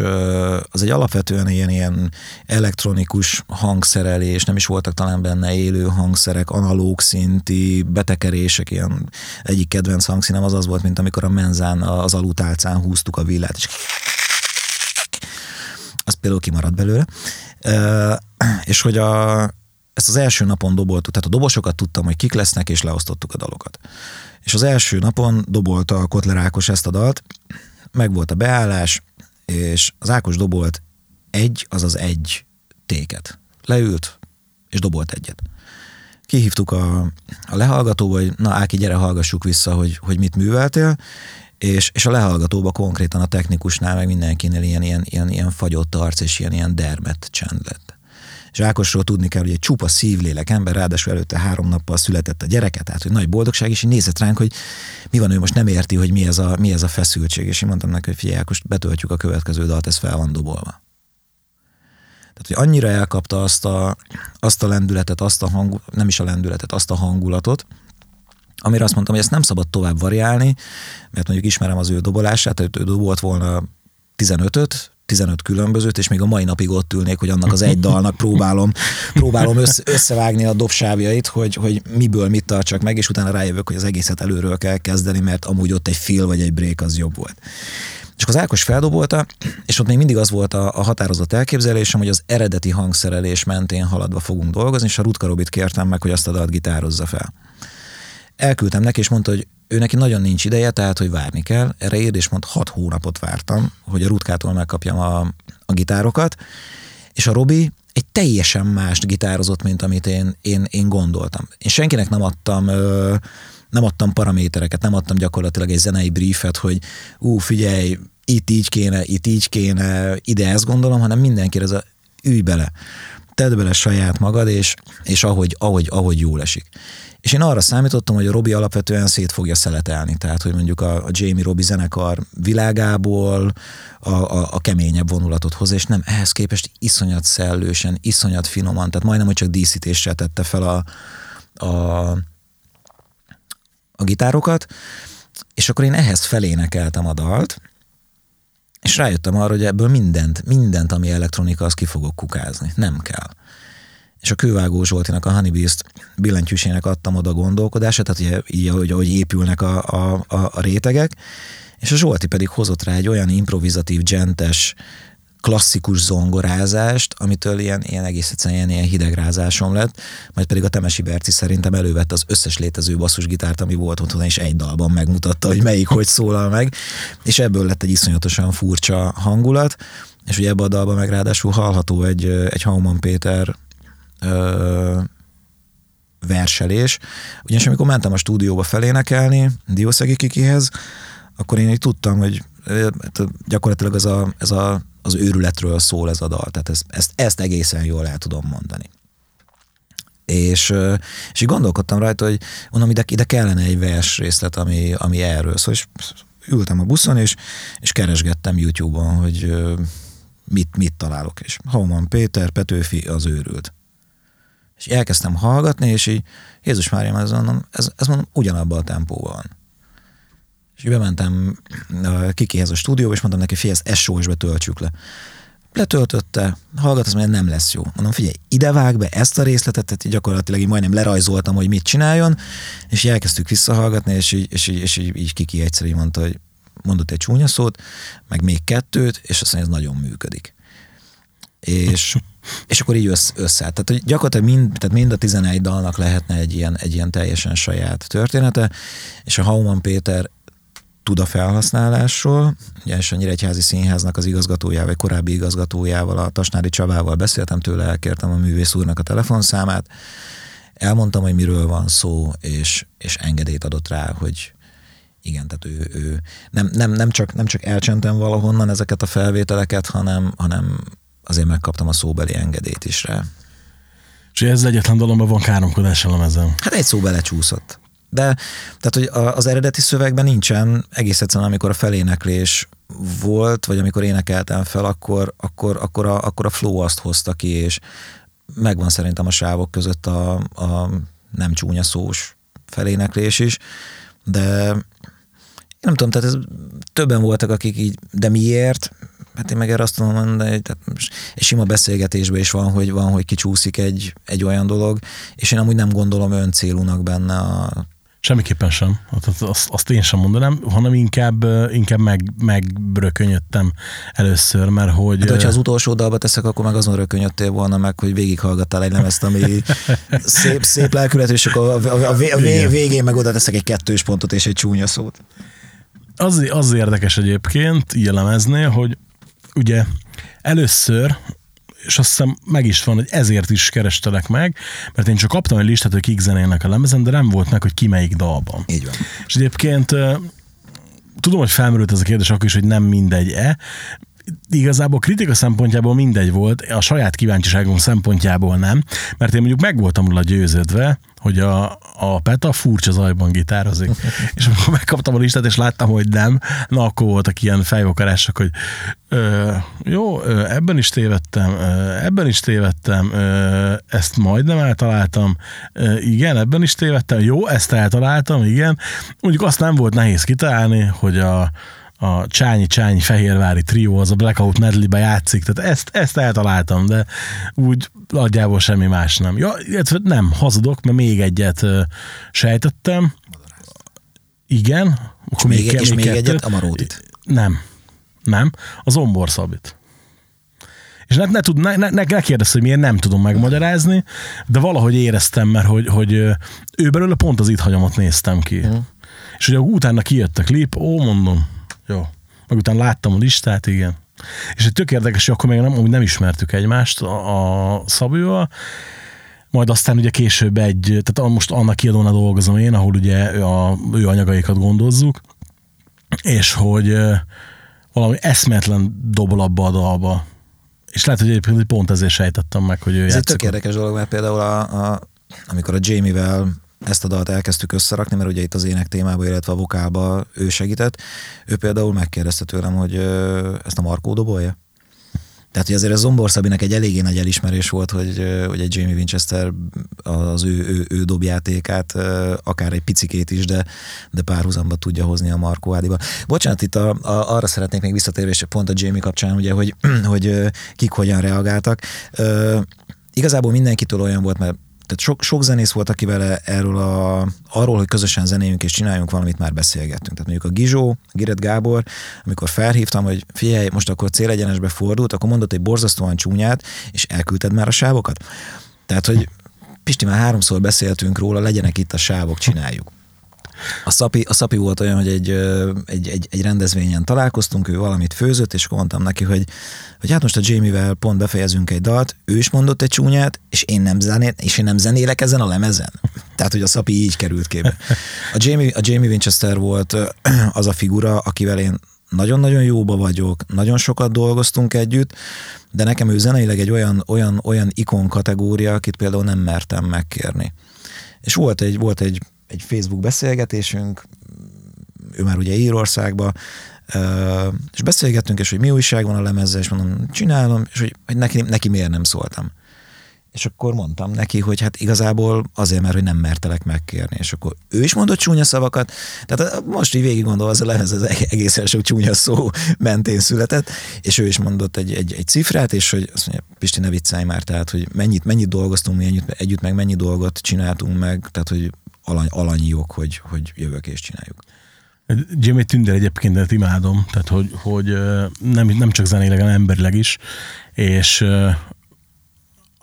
az egy alapvetően ilyen, ilyen elektronikus hangszerelés, nem is voltak talán benne élő hangszerek, analóg szinti betekerések, ilyen egyik kedvenc hangszínem az az volt, mint amikor a menzán az alutálcán húztuk a villát, és az például kimaradt belőle és hogy a, ezt az első napon doboltuk, tehát a dobosokat tudtam, hogy kik lesznek, és leosztottuk a dalokat. És az első napon dobolta a Kotler Ákos ezt a dalt, meg volt a beállás, és az Ákos dobolt egy, azaz egy téket. Leült, és dobolt egyet. Kihívtuk a, a lehallgatóba, hogy na Áki, gyere, hallgassuk vissza, hogy, hogy mit műveltél, és, és a lehallgatóba konkrétan a technikusnál, meg mindenkinél ilyen, ilyen, ilyen, ilyen fagyott arc és ilyen, ilyen dermet csend lett. És Ákosról tudni kell, hogy egy csupa szívlélek ember, ráadásul előtte három nappal született a gyereke, tehát hogy nagy boldogság, és így nézett ránk, hogy mi van, ő most nem érti, hogy mi ez a, mi ez a feszültség. És én mondtam neki, hogy figyelj, Ákos, betöltjük a következő dalt, ez fel van dobolva. Tehát, hogy annyira elkapta azt a, azt a lendületet, azt a hang, nem is a lendületet, azt a hangulatot, amire azt mondtam, hogy ezt nem szabad tovább variálni, mert mondjuk ismerem az ő dobolását, tehát ő dobolt volna 15-öt, 15 különbözőt, és még a mai napig ott ülnék, hogy annak az egy dalnak próbálom, próbálom össze, összevágni a dobsávjait, hogy, hogy miből mit tartsak meg, és utána rájövök, hogy az egészet előről kell kezdeni, mert amúgy ott egy fil vagy egy break az jobb volt. És akkor az Ákos feldobolta, és ott még mindig az volt a, a határozott elképzelésem, hogy az eredeti hangszerelés mentén haladva fogunk dolgozni, és a Rutka Robit kértem meg, hogy azt a dalt gitározza fel. Elküldtem neki, és mondta, hogy ő neki nagyon nincs ideje, tehát hogy várni kell. Erre írd és mond, hat hónapot vártam, hogy a Rutkától megkapjam a, a gitárokat, és a Robi egy teljesen mást gitározott, mint amit én, én, én gondoltam. Én senkinek nem adtam ö, nem adtam paramétereket, nem adtam gyakorlatilag egy zenei briefet, hogy ú, figyelj, itt így kéne, itt így kéne, ide ezt gondolom, hanem mindenki ez a ülj bele, tedd bele saját magad, és, és ahogy, ahogy, ahogy jól esik. És én arra számítottam, hogy a Robi alapvetően szét fogja szeletelni, tehát hogy mondjuk a, a Jamie Robi zenekar világából a, a, a keményebb vonulatot hoz, és nem ehhez képest iszonyat szellősen, iszonyat finoman, tehát majdnem, hogy csak díszítéssel tette fel a, a, a gitárokat, és akkor én ehhez felénekeltem a dalt, és rájöttem arra, hogy ebből mindent, mindent, ami elektronika, az ki fogok kukázni. Nem kell és a Kővágó Zsoltinak, a Honeybeast billentyűsének adtam oda gondolkodását, tehát ugye, így, ahogy, ahogy épülnek a, a, a, rétegek, és a Zsolti pedig hozott rá egy olyan improvizatív, gentes, klasszikus zongorázást, amitől ilyen, ilyen egész egyszerűen ilyen, ilyen hidegrázásom lett, majd pedig a Temesi Berci szerintem elővette az összes létező basszusgitárt, ami volt otthon, és egy dalban megmutatta, hogy melyik hogy szólal meg, és ebből lett egy iszonyatosan furcsa hangulat, és ugye ebbe a dalban meg ráadásul hallható egy, egy Hauman Péter ö, verselés, ugyanis amikor mentem a stúdióba felénekelni Diószegi Kikihez, akkor én így tudtam, hogy hát gyakorlatilag ez, a, ez a, az őrületről szól ez a dal, tehát ezt, ezt, ezt egészen jól el tudom mondani. És, és így gondolkodtam rajta, hogy mondom, ide, ide kellene egy vers részlet, ami, ami erről szól, és ültem a buszon, és, és keresgettem YouTube-on, hogy mit, mit találok. És Hauman Péter, Petőfi, az őrült. És elkezdtem hallgatni, és így Jézus Mária, ez mondom, ez, ez mondom, ugyanabban a tempóban. És így bementem Kikihez a stúdióba, és mondtam neki, figyelj, ezt SOS-be töltsük le. Letöltötte, hallgat, azt mondja, nem lesz jó. Mondom, figyelj, ide vág be ezt a részletet, tehát gyakorlatilag így majdnem lerajzoltam, hogy mit csináljon, és így elkezdtük visszahallgatni, és így, és így, és így, így Kiki egyszer így mondta, hogy mondott egy csúnya szót, meg még kettőt, és azt mondja, ez nagyon működik. És, és akkor így össze, össze. Tehát hogy gyakorlatilag mind, tehát mind a 11 dalnak lehetne egy ilyen, egy ilyen teljesen saját története, és a Hauman Péter tud a felhasználásról, ugye és a Nyíregyházi Színháznak az igazgatójával, vagy korábbi igazgatójával, a Tasnádi Csabával beszéltem tőle, elkértem a művész úrnak a telefonszámát, elmondtam, hogy miről van szó, és, és engedélyt adott rá, hogy igen, tehát ő, ő nem, nem, nem, csak, nem csak elcsentem valahonnan ezeket a felvételeket, hanem, hanem azért megkaptam a szóbeli engedélyt is rá. És ez egyetlen dalomban van káromkodás a lemezen. Hát egy szó belecsúszott. De tehát, hogy az eredeti szövegben nincsen, egész egyszerűen, amikor a feléneklés volt, vagy amikor énekeltem fel, akkor, akkor, akkor, a, akkor a flow azt hozta ki, és megvan szerintem a sávok között a, a nem csúnya szós feléneklés is, de nem tudom, tehát ez, többen voltak, akik így, de miért? Hát én meg erre azt tudom mondani, hogy egy sima beszélgetésben is van, hogy van, hogy kicsúszik egy, egy olyan dolog, és én amúgy nem gondolom öncélúnak benne a Semmiképpen sem. Azt, azt én sem mondanám, hanem inkább, inkább meg, megbrökönyödtem először, mert hogy... Hát, hogyha az utolsó dalba teszek, akkor meg azon rökönyödtél volna meg, hogy végighallgattál egy lemezt, ami szép, szép lelkület, és akkor a, a, a, a végén meg oda teszek egy kettős pontot és egy csúnya szót. Az, az érdekes egyébként így hogy ugye először és azt hiszem meg is van, hogy ezért is kerestelek meg, mert én csak kaptam egy listát, hogy kik zenélnek a lemezen, de nem volt meg, hogy ki melyik dalban. Így van. És egyébként tudom, hogy felmerült ez a kérdés akkor is, hogy nem mindegy-e, igazából kritika szempontjából mindegy volt, a saját kíváncsiságom szempontjából nem, mert én mondjuk meg voltam róla győződve, hogy a, a Peta furcsa zajban gitározik. és amikor megkaptam a listát, és láttam, hogy nem, na akkor voltak ilyen fejvokarások, hogy ö, jó, ö, ebben is tévedtem, ö, ebben is tévedtem, ö, ezt majdnem eltaláltam, ö, igen, ebben is tévedtem, jó, ezt eltaláltam, igen. Mondjuk azt nem volt nehéz kitalálni, hogy a a Csányi-Csányi Fehérvári trió az a Blackout medley játszik, tehát ezt, ezt eltaláltam, de úgy nagyjából semmi más nem. Ja, illetve nem, hazudok, mert még egyet sejtettem. Igen. És még, még, és még, még egyet, a Marótit. Nem, nem, az Ombor Szabit. És ne, ne, tud, ne, ne, ne kérdezz, hogy miért nem tudom megmagyarázni, de valahogy éreztem, mert hogy, hogy ő belőle pont az itt hagyomat néztem ki. Uh-huh. És ugye utána kijött a klip, ó, mondom, jó. Meg utána láttam a listát, igen. És egy tök érdekes, hogy akkor még nem, nem ismertük egymást a, a Szabival, majd aztán ugye később egy, tehát most annak kiadónál dolgozom én, ahol ugye a ő anyagaikat gondozzuk, és hogy valami eszmetlen dobol abba a dalba. És lehet, hogy egyébként pont ezért sejtettem meg, hogy ő Ez egy tök érdekes dolog, mert például a, a, amikor a Jamie-vel ezt a dalt elkezdtük összerakni, mert ugye itt az ének témába, illetve a vokálba ő segített. Ő például megkérdezte tőlem, hogy ezt a Markó dobolja? Tehát, hogy azért a Zombor Szabinek egy eléggé nagy elismerés volt, hogy, hogy egy Jamie Winchester az ő, ő, ő dobjátékát, akár egy picikét is, de, de párhuzamba tudja hozni a Markó Ádiba. Bocsánat, itt a, a, arra szeretnék még visszatérni, és pont a Jamie kapcsán, ugye, hogy, hogy kik hogyan reagáltak. Igazából mindenkitől olyan volt, mert tehát sok, sok zenész volt, akivel erről a, arról, hogy közösen zenéljünk és csináljunk valamit, már beszélgettünk. Tehát mondjuk a Gizsó, Giret Gábor, amikor felhívtam, hogy figyelj, most akkor célegyenesbe fordult, akkor mondott egy borzasztóan csúnyát, és elküldted már a sávokat. Tehát, hogy Pisti, már háromszor beszéltünk róla, legyenek itt a sávok, csináljuk. A Szapi, a Szapi volt olyan, hogy egy, egy, egy, egy rendezvényen találkoztunk, ő valamit főzött, és akkor mondtam neki, hogy, hogy hát most a Jamie-vel pont befejezünk egy dalt, ő is mondott egy csúnyát, és én nem, zenél, és én nem zenélek ezen a lemezen. Tehát, hogy a Szapi így került képbe. A Jamie, a Jamie Winchester volt az a figura, akivel én nagyon-nagyon jóba vagyok, nagyon sokat dolgoztunk együtt, de nekem ő zeneileg egy olyan, olyan, olyan ikon kategória, akit például nem mertem megkérni. És volt egy, volt egy, egy Facebook beszélgetésünk, ő már ugye Írországban, és beszélgettünk, és hogy mi újság van a lemezzel, és mondom, csinálom, és hogy, hogy neki, neki miért nem szóltam. És akkor mondtam neki, hogy hát igazából azért, mert hogy nem mertelek megkérni. És akkor ő is mondott csúnya szavakat. Tehát most így végig gondol, az a lemez az egészen sok csúnya szó mentén született, és ő is mondott egy, egy, egy cifrát, és hogy azt mondja, Pisti, ne viccelj már, tehát hogy mennyit, mennyit dolgoztunk mi együtt, együtt, meg mennyi dolgot csináltunk meg, tehát hogy alany, alanyi jog, hogy, hogy jövök és csináljuk. Jimmy Tünder egyébként imádom, tehát hogy, hogy nem, nem csak zenéleg, hanem emberileg is, és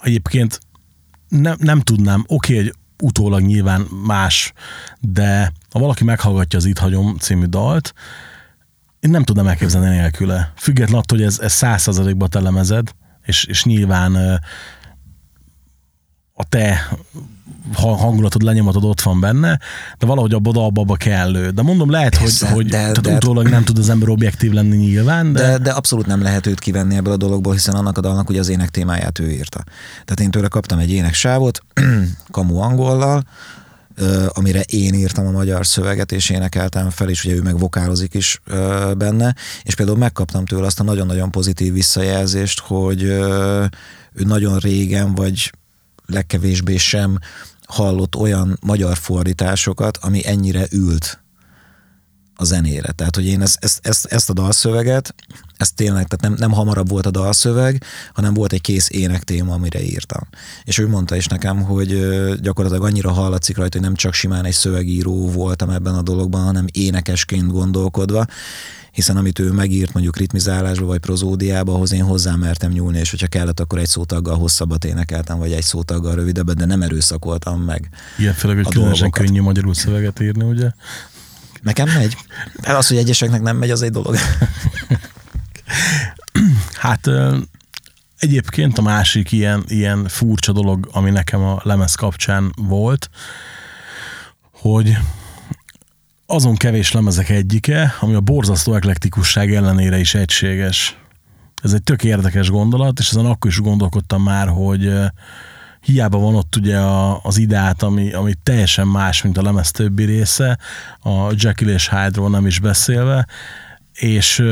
egyébként nem, nem tudnám, oké, okay, egy utólag nyilván más, de ha valaki meghallgatja az Itt hagyom című dalt, én nem tudnám elképzelni nélküle. Függetlenül attól, hogy ez, százszerzalékban telemezed, és, és nyilván a te hangulatod, lenyomatod ott van benne, de valahogy abba abba, abba kellő. De mondom, lehet, Persze, hogy, hogy de, tehát de, utólag nem tud az ember objektív lenni nyilván. De... de... de abszolút nem lehet őt kivenni ebből a dologból, hiszen annak a dalnak ugye az ének témáját ő írta. Tehát én tőle kaptam egy éneksávot, kamu angollal, amire én írtam a magyar szöveget, és énekeltem fel, és ugye ő meg vokálozik is benne, és például megkaptam tőle azt a nagyon-nagyon pozitív visszajelzést, hogy ő nagyon régen, vagy legkevésbé sem hallott olyan magyar fordításokat, ami ennyire ült a zenére. Tehát, hogy én ezt, ezt, ezt, ezt a dalszöveget, ez tényleg, tehát nem, nem hamarabb volt a dalszöveg, hanem volt egy kész ének téma, amire írtam. És ő mondta is nekem, hogy gyakorlatilag annyira hallatszik rajta, hogy nem csak simán egy szövegíró voltam ebben a dologban, hanem énekesként gondolkodva, hiszen amit ő megírt mondjuk ritmizálásba vagy prozódiába, ahhoz én hozzá mertem nyúlni, és hogyha kellett, akkor egy szótaggal hosszabbat énekeltem, vagy egy szótaggal rövidebbet, de nem erőszakoltam meg. Ilyen főleg, hogy különösen könnyű magyarul szöveget írni, ugye? Nekem megy. Hát az, hogy egyeseknek nem megy, az egy dolog. hát egyébként a másik ilyen, ilyen furcsa dolog, ami nekem a lemez kapcsán volt, hogy azon kevés lemezek egyike, ami a borzasztó eklektikusság ellenére is egységes. Ez egy tök érdekes gondolat, és ezen akkor is gondolkodtam már, hogy hiába van ott ugye az ideát, ami, ami teljesen más, mint a lemez többi része, a Jekyll és Hyde-ról nem is beszélve, és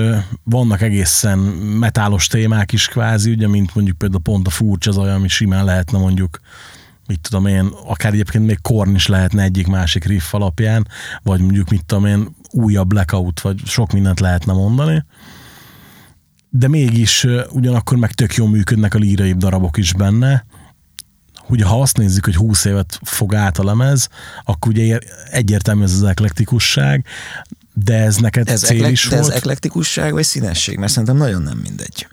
vannak egészen metálos témák is kvázi, ugye, mint mondjuk például pont a furcsa zaj, ami simán lehetne mondjuk mit tudom én, akár egyébként még Korn is lehetne egyik-másik riff alapján, vagy mondjuk mit tudom én, újabb blackout, vagy sok mindent lehetne mondani. De mégis ugyanakkor meg tök jól működnek a lírai darabok is benne. Ugye ha azt nézzük, hogy 20 évet fog át a lemez, akkor ugye egyértelmű ez az eklektikusság, de ez neked ez cél eklek- is de volt. ez eklektikusság vagy színesség? Mert szerintem nagyon nem mindegy.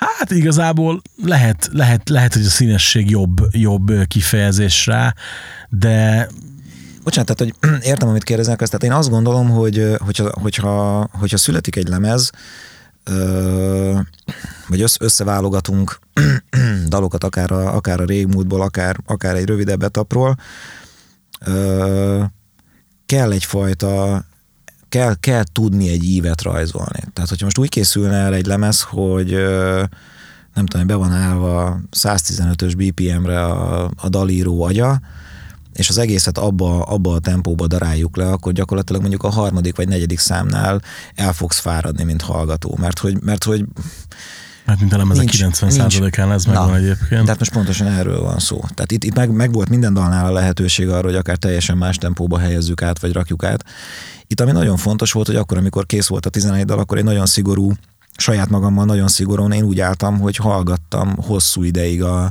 Hát igazából lehet, lehet, lehet hogy a színesség jobb, jobb kifejezés rá, de Bocsánat, tehát hogy értem, amit kérdeznek, azt, tehát én azt gondolom, hogy hogyha, hogyha, hogyha születik egy lemez, vagy összeválogatunk dalokat akár a, akár a régmúltból, akár, akár egy rövidebb etapról, kell egyfajta kell, kell tudni egy ívet rajzolni. Tehát, hogyha most úgy készülne el egy lemez, hogy nem tudom, be van állva 115-ös BPM-re a, a dalíró agya, és az egészet abba, abba a tempóba daráljuk le, akkor gyakorlatilag mondjuk a harmadik vagy negyedik számnál el fogsz fáradni, mint hallgató. Mert hogy, mert hogy Hát mint elem ez a 90%-án ez megvan egyébként. Tehát most pontosan erről van szó. Tehát itt, itt meg, meg volt minden dalnál a lehetőség arra, hogy akár teljesen más tempóba helyezzük át, vagy rakjuk át. Itt ami nagyon fontos volt, hogy akkor, amikor kész volt a 11 dal, akkor egy nagyon szigorú, saját magammal nagyon szigorúan én úgy álltam, hogy hallgattam hosszú ideig a,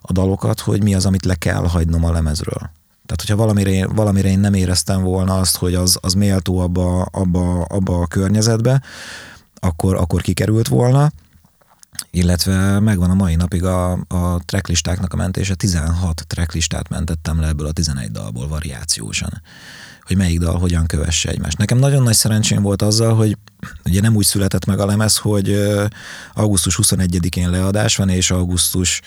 a dalokat, hogy mi az, amit le kell hagynom a lemezről. Tehát, hogyha valamire, valamire én nem éreztem volna azt, hogy az, az méltó abba, abba, abba a környezetbe, akkor, akkor kikerült volna illetve megvan a mai napig a, a tracklistáknak a mentése. 16 tracklistát mentettem le ebből a 11 dalból variációsan hogy melyik dal hogyan kövesse egymást. Nekem nagyon nagy szerencsém volt azzal, hogy ugye nem úgy született meg a lemez, hogy augusztus 21-én leadás van, és augusztus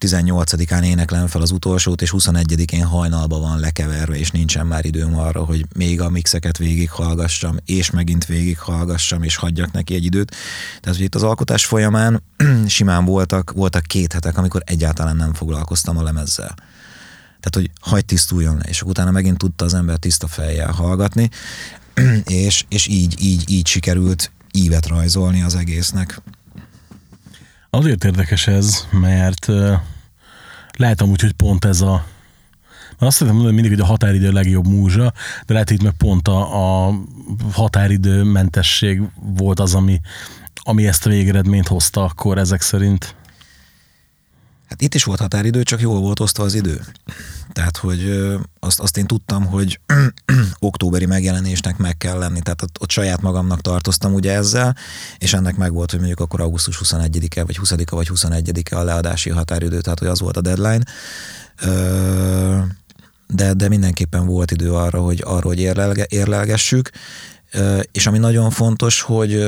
18-án éneklem fel az utolsót, és 21-én hajnalba van lekeverve, és nincsen már időm arra, hogy még a mixeket végighallgassam, és megint végighallgassam, és hagyjak neki egy időt. Tehát, hogy itt az alkotás folyamán simán voltak, voltak két hetek, amikor egyáltalán nem foglalkoztam a lemezzel. Tehát, hogy hagy tisztuljon le, és utána megint tudta az ember tiszta fejjel hallgatni, és, és így, így, így sikerült ívet rajzolni az egésznek. Azért érdekes ez, mert lehet amúgy, hogy pont ez a azt mondani mindig, hogy a határidő a legjobb múzsa, de lehet itt meg pont a, a határidőmentesség volt az, ami, ami ezt a végeredményt hozta akkor ezek szerint. Hát itt is volt határidő, csak jól volt osztva az idő. Tehát, hogy azt, azt én tudtam, hogy októberi megjelenésnek meg kell lenni, tehát ott, ott saját magamnak tartoztam ugye ezzel, és ennek meg volt, hogy mondjuk akkor augusztus 21-e, vagy 20-a, vagy 21-e a leadási határidő, tehát hogy az volt a deadline. De, de mindenképpen volt idő arra, hogy arra, hogy érlelge, érlelgessük, és ami nagyon fontos, hogy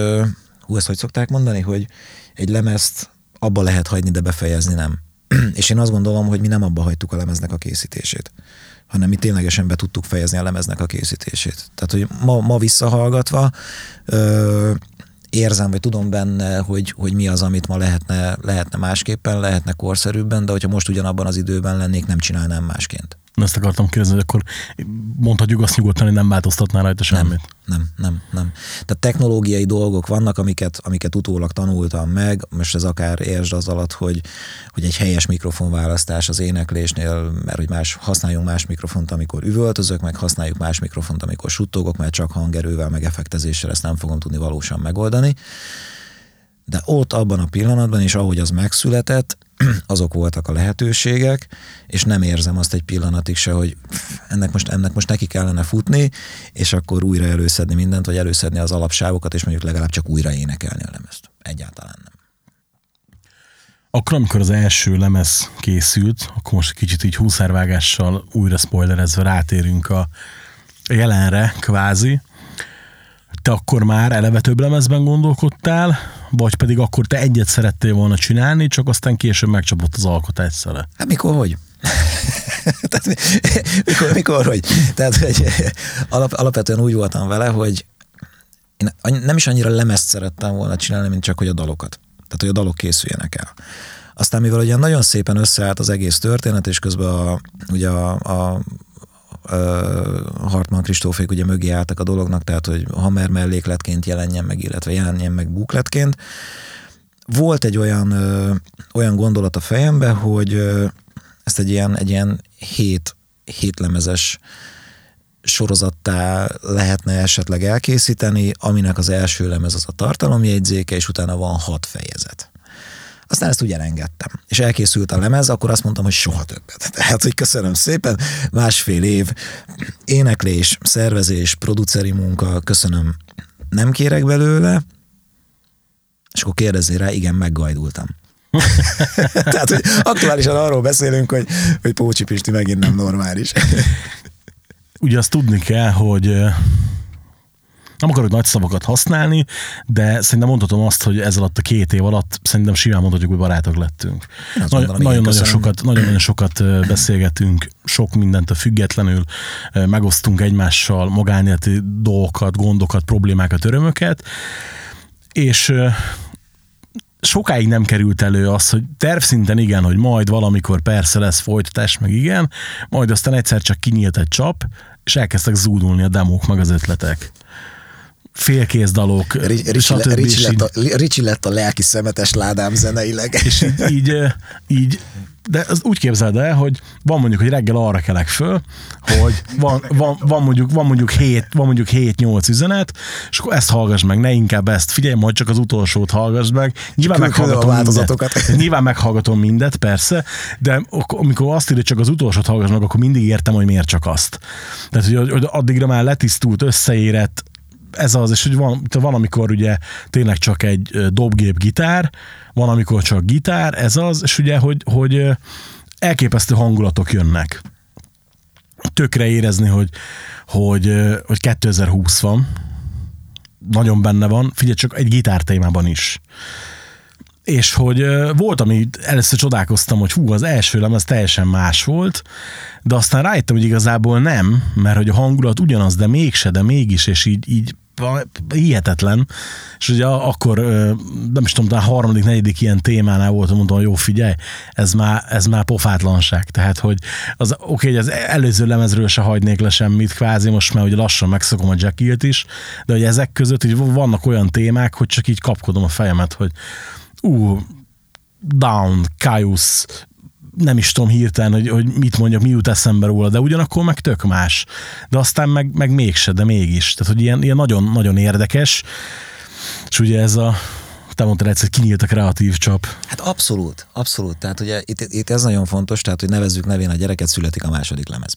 hú, ezt hogy szokták mondani, hogy egy lemezt abba lehet hagyni, de befejezni nem. és én azt gondolom, hogy mi nem abba hagytuk a lemeznek a készítését, hanem mi ténylegesen be tudtuk fejezni a lemeznek a készítését. Tehát, hogy ma, ma visszahallgatva ö, érzem, vagy tudom benne, hogy, hogy mi az, amit ma lehetne, lehetne másképpen, lehetne korszerűbben, de hogyha most ugyanabban az időben lennék, nem csinálnám másként. Ezt akartam kérdezni, hogy akkor mondhatjuk azt nyugodtan, hogy nem változtatná rajta semmit. Nem, nem, nem, nem. Tehát technológiai dolgok vannak, amiket, amiket utólag tanultam meg, most ez akár értsd az alatt, hogy, hogy egy helyes mikrofonválasztás az éneklésnél, mert hogy más, használjunk más mikrofont, amikor üvöltözök, meg használjuk más mikrofont, amikor suttogok, mert csak hangerővel, meg effektezéssel ezt nem fogom tudni valósan megoldani. De ott abban a pillanatban, és ahogy az megszületett, azok voltak a lehetőségek, és nem érzem azt egy pillanatig se, hogy ennek most, ennek most neki kellene futni, és akkor újra előszedni mindent, vagy előszedni az alapsávokat, és mondjuk legalább csak újra énekelni a lemezt. Egyáltalán nem. Akkor, amikor az első lemez készült, akkor most kicsit így húszárvágással újra spoilerezve rátérünk a jelenre, kvázi. Te akkor már eleve több lemezben gondolkodtál, vagy pedig akkor te egyet szerettél volna csinálni, csak aztán később megcsapott az alkotás szele? Hát mikor, hogy? Tehát, mikor, mikor, hogy? Tehát, hogy alap, alapvetően úgy voltam vele, hogy én nem is annyira lemezt szerettem volna csinálni, mint csak, hogy a dalokat. Tehát, hogy a dalok készüljenek el. Aztán mivel ugye nagyon szépen összeállt az egész történet, és közben a, ugye a, a Hartmann Kristófék ugye mögé álltak a dolognak, tehát hogy Hammer mellékletként jelenjen meg, illetve jelenjen meg bukletként. Volt egy olyan, ö, olyan gondolat a fejembe, hogy ö, ezt egy ilyen, egy ilyen hét, hétlemezes sorozattá lehetne esetleg elkészíteni, aminek az első lemez az a tartalomjegyzéke, és utána van hat fejezet. Aztán ezt úgy elengedtem. És elkészült a lemez, akkor azt mondtam, hogy soha többet. Tehát, hogy köszönöm szépen, másfél év éneklés, szervezés, produceri munka, köszönöm, nem kérek belőle, és akkor kérdezzél rá, igen, meggajdultam. Tehát, hogy aktuálisan arról beszélünk, hogy, hogy Pócsi Pisti megint nem normális. Ugye azt tudni kell, hogy nem akarok nagy szavakat használni, de szerintem mondhatom azt, hogy ez alatt a két év alatt szerintem simán mondhatjuk, hogy barátok lettünk. Nagyon-nagyon sokat, nagyon-nagyon sokat beszélgetünk, sok mindent a függetlenül, megosztunk egymással magánéleti dolgokat, gondokat, problémákat, örömöket, és sokáig nem került elő az, hogy tervszinten igen, hogy majd valamikor persze lesz folytatás, meg igen, majd aztán egyszer csak kinyílt egy csap, és elkezdtek zúdulni a demók, meg az ötletek félkész dalok, Ricsi, stb. Ricsi, lett a, Ricsi lett a lelki szemetes ládám zeneileg. És így, így, így de az úgy képzeld el, hogy van mondjuk, hogy reggel arra kelek föl, hogy van, van, van mondjuk, van mondjuk 7, van mondjuk 7-8 üzenet, és akkor ezt hallgass meg, ne inkább ezt, figyelj, majd csak az utolsót hallgass meg. Nyilván meghallgatom mindet. Nyilván meghallgatom mindet, persze, de amikor azt írja, csak az utolsót hallgass meg, akkor mindig értem, hogy miért csak azt. Tehát, hogy, hogy addigra már letisztult, összeérett, ez az, és hogy van, van, amikor ugye tényleg csak egy dobgép gitár, van, amikor csak gitár, ez az, és ugye, hogy, hogy elképesztő hangulatok jönnek. Tökre érezni, hogy, hogy, hogy 2020 van, nagyon benne van, figyelj csak egy gitár témában is. És hogy volt, ami először csodálkoztam, hogy hú, az első lemez teljesen más volt, de aztán rájöttem, hogy igazából nem, mert hogy a hangulat ugyanaz, de mégse, de mégis, és így, így hihetetlen. És ugye akkor, nem is tudom, talán harmadik, negyedik ilyen témánál voltam, mondtam, hogy jó, figyelj, ez már, ez már pofátlanság. Tehát, hogy az oké, okay, hogy az előző lemezről se hagynék le semmit, kvázi most már ugye lassan megszokom a Jackilt is, de hogy ezek között így vannak olyan témák, hogy csak így kapkodom a fejemet, hogy ú, Down, Caius, nem is tudom hirtelen, hogy, hogy mit mondjak, mi jut eszembe róla, de ugyanakkor meg tök más. De aztán meg, meg mégse, de mégis. Tehát, hogy ilyen, ilyen nagyon, nagyon érdekes. És ugye ez a, te mondtad egyszer, kinyílt a kreatív csap. Hát abszolút, abszolút. Tehát ugye itt, itt ez nagyon fontos, tehát hogy nevezzük nevén a gyereket, születik a második lemez.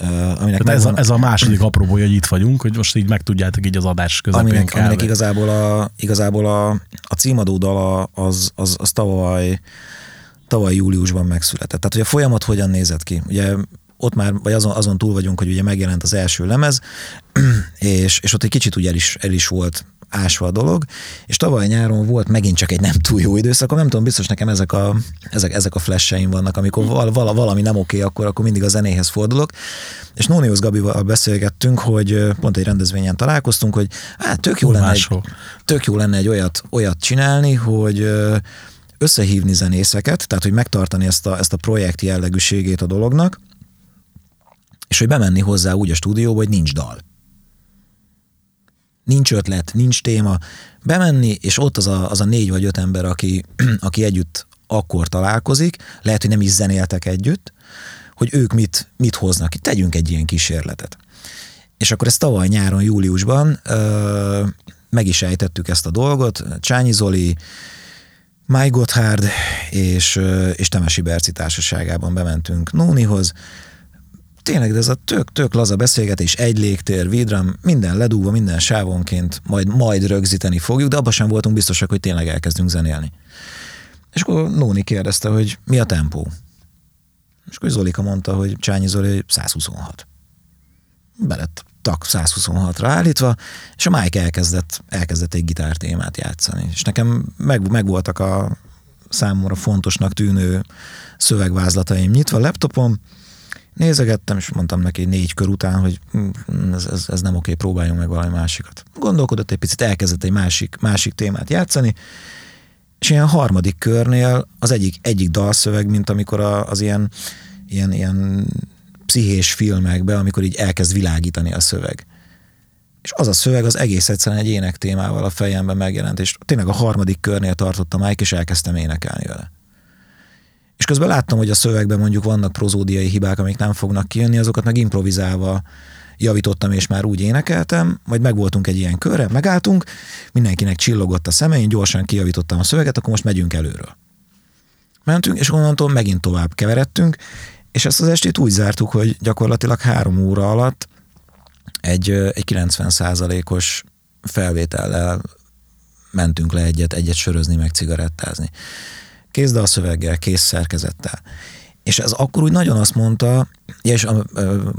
Uh, aminek Tehát ez, a, megvan- ez a második apropója, hogy itt vagyunk, hogy most így megtudjátok így az adás közepén aminek, kell. aminek igazából a, igazából a, a címadó dala az, az, az tavaly, tavaly júliusban megszületett. Tehát, hogy a folyamat hogyan nézett ki? Ugye ott már, vagy azon, azon túl vagyunk, hogy ugye megjelent az első lemez, és, és ott egy kicsit ugye el is, el is volt ásva a dolog, és tavaly nyáron volt megint csak egy nem túl jó időszak, nem tudom, biztos nekem ezek a, ezek, ezek a flasheim vannak, amikor val, val, valami nem oké, akkor, akkor mindig a zenéhez fordulok, és Nóniusz Gabival beszélgettünk, hogy pont egy rendezvényen találkoztunk, hogy hát tök jó lenne egy, tök jó lenne egy olyat, olyat csinálni, hogy összehívni zenészeket, tehát hogy megtartani ezt a, ezt a projekt jellegűségét a dolognak, és hogy bemenni hozzá úgy a stúdióba, hogy nincs dal. Nincs ötlet, nincs téma. Bemenni, és ott az a, az a négy vagy öt ember, aki, aki együtt akkor találkozik, lehet, hogy nem is zenéltek együtt, hogy ők mit, mit hoznak. Tegyünk egy ilyen kísérletet. És akkor ezt tavaly nyáron, júliusban ö, meg is ejtettük ezt a dolgot. Csányi Zoli, Máj Gotthard és, és Temesi Berci társaságában bementünk Nónihoz. Tényleg, de ez a tök, tök laza beszélgetés, egy légtér, vidram, minden ledúva, minden sávonként, majd, majd rögzíteni fogjuk, de abban sem voltunk biztosak, hogy tényleg elkezdünk zenélni. És akkor Nóni kérdezte, hogy mi a tempó. És akkor Zolika mondta, hogy Csányi Zoli hogy 126 belett tak 126-ra állítva, és a Mike elkezdett, elkezdett egy gitártémát játszani. És nekem meg, meg voltak a számomra fontosnak tűnő szövegvázlataim nyitva a laptopon, nézegettem, és mondtam neki négy kör után, hogy hm, ez, ez, ez nem oké, próbáljunk meg valami másikat. Gondolkodott egy picit, elkezdett egy másik, másik témát játszani, és ilyen harmadik körnél az egyik, egyik dalszöveg, mint amikor a, az ilyen, ilyen, ilyen pszichés filmekbe, amikor így elkezd világítani a szöveg. És az a szöveg az egész egyszerűen egy ének témával a fejemben megjelent, és tényleg a harmadik körnél tartottam Mike, és elkezdtem énekelni vele. És közben láttam, hogy a szövegben mondjuk vannak prozódiai hibák, amik nem fognak kijönni, azokat meg improvizálva javítottam, és már úgy énekeltem, majd megvoltunk egy ilyen körre, megálltunk, mindenkinek csillogott a szeme, én gyorsan kijavítottam a szöveget, akkor most megyünk előről. Mentünk, és onnantól megint tovább keveredtünk, és ezt az estét úgy zártuk, hogy gyakorlatilag három óra alatt egy, egy 90 os felvétellel mentünk le egyet, egyet sörözni, meg cigarettázni. Kész dalszöveggel, kész szerkezettel. És ez akkor úgy nagyon azt mondta, és a,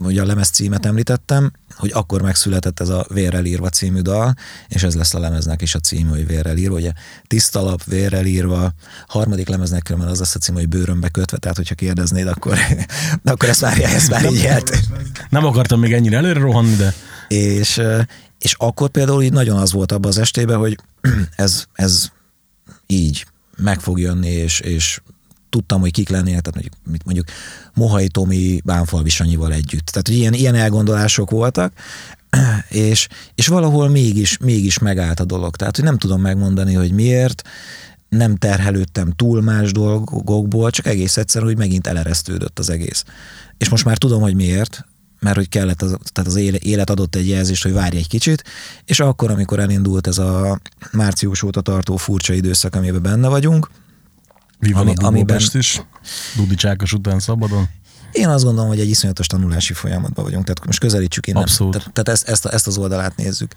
ugye a lemez címet említettem, hogy akkor megszületett ez a Vérrel írva című dal, és ez lesz a lemeznek is a cím, hogy Vérrel írva, ugye tiszta lap, vérrel írva, harmadik lemeznek különben az lesz a cím, hogy bőrömbe kötve, tehát hogyha kérdeznéd, akkor, akkor ezt már, ezt már így jelt. Nem akartam még ennyire előre rohanni, de És, és akkor például így nagyon az volt abban az estében, hogy ez, ez így meg fog jönni, és, és tudtam, hogy kik lennének, tehát mondjuk, mit mondjuk Mohai Tomi Bánfalvi Sanyival együtt. Tehát hogy ilyen, ilyen elgondolások voltak, és, és valahol mégis, mégis megállt a dolog. Tehát, hogy nem tudom megmondani, hogy miért, nem terhelődtem túl más dolgokból, csak egész egyszerűen, hogy megint eleresztődött az egész. És most már tudom, hogy miért, mert hogy kellett, az, tehát az éle- élet adott egy jelzést, hogy várj egy kicsit, és akkor, amikor elindult ez a március óta tartó furcsa időszak, amiben benne vagyunk, mi van Ami- a amiben- is? Dudi Csákos után szabadon? Én azt gondolom, hogy egy iszonyatos tanulási folyamatban vagyunk, tehát most közelítsük innen. Abszolút. Tehát, tehát ezt, ezt, ezt az oldalát nézzük.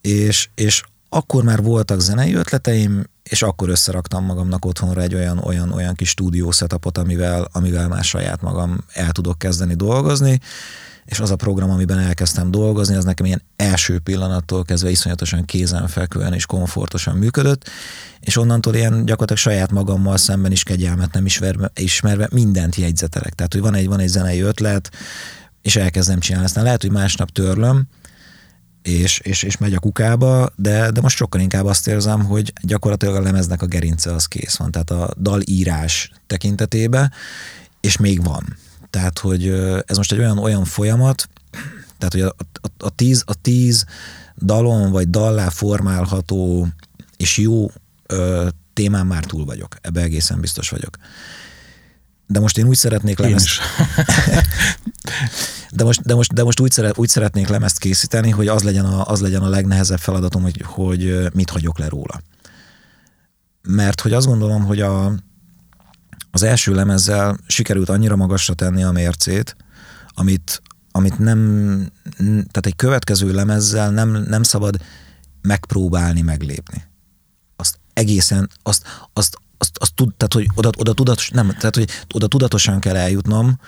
És, és akkor már voltak zenei ötleteim, és akkor összeraktam magamnak otthonra egy olyan, olyan, olyan kis stúdió setupot, amivel, amivel már saját magam el tudok kezdeni dolgozni, és az a program, amiben elkezdtem dolgozni, az nekem ilyen első pillanattól kezdve iszonyatosan kézenfekvően és komfortosan működött, és onnantól ilyen gyakorlatilag saját magammal szemben is kegyelmet nem ismerve, ismerve mindent jegyzetelek. Tehát, hogy van egy, van egy zenei ötlet, és elkezdem csinálni. Aztán lehet, hogy másnap törlöm, és, és, és megy a kukába, de, de most sokkal inkább azt érzem, hogy gyakorlatilag a lemeznek a gerince az kész van, tehát a dalírás tekintetében, és még van. Tehát, hogy ez most egy olyan, olyan folyamat, tehát, hogy a, a, a, tíz, a tíz dalon vagy dallá formálható és jó ö, témán már túl vagyok. Ebbe egészen biztos vagyok. De most én úgy szeretnék lemezt... de most, de most, de most úgy, szeret, úgy szeretnék lemezt készíteni, hogy az legyen a, az legyen a legnehezebb feladatom, hogy, hogy mit hagyok le róla. Mert hogy azt gondolom, hogy a, az első lemezzel sikerült annyira magasra tenni a mércét, amit, amit nem, tehát egy következő lemezzel nem, nem szabad megpróbálni meglépni. Azt egészen, azt, azt, azt, azt tud, tehát, hogy oda, oda, tudatos, nem, tehát, hogy oda tudatosan kell eljutnom,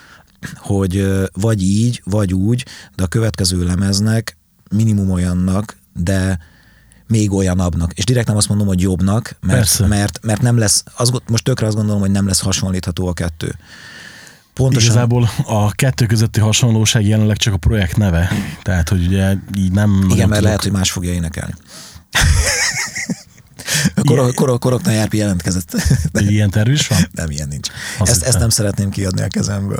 hogy vagy így, vagy úgy, de a következő lemeznek minimum olyannak, de még olyanabbnak. És direkt nem azt mondom, hogy jobbnak, mert, mert, mert nem lesz, az, most tökre azt gondolom, hogy nem lesz hasonlítható a kettő. Pontosan. Igazából a kettő közötti hasonlóság jelenleg csak a projekt neve. Tehát, hogy ugye így nem... Igen, mert tudok... lehet, hogy más fogja énekelni. Korok, korok, koroknál járpi jelentkezett. Egy ilyen terv is van? Nem, ilyen nincs. ezt, ezt nem szeretném kiadni a kezemből.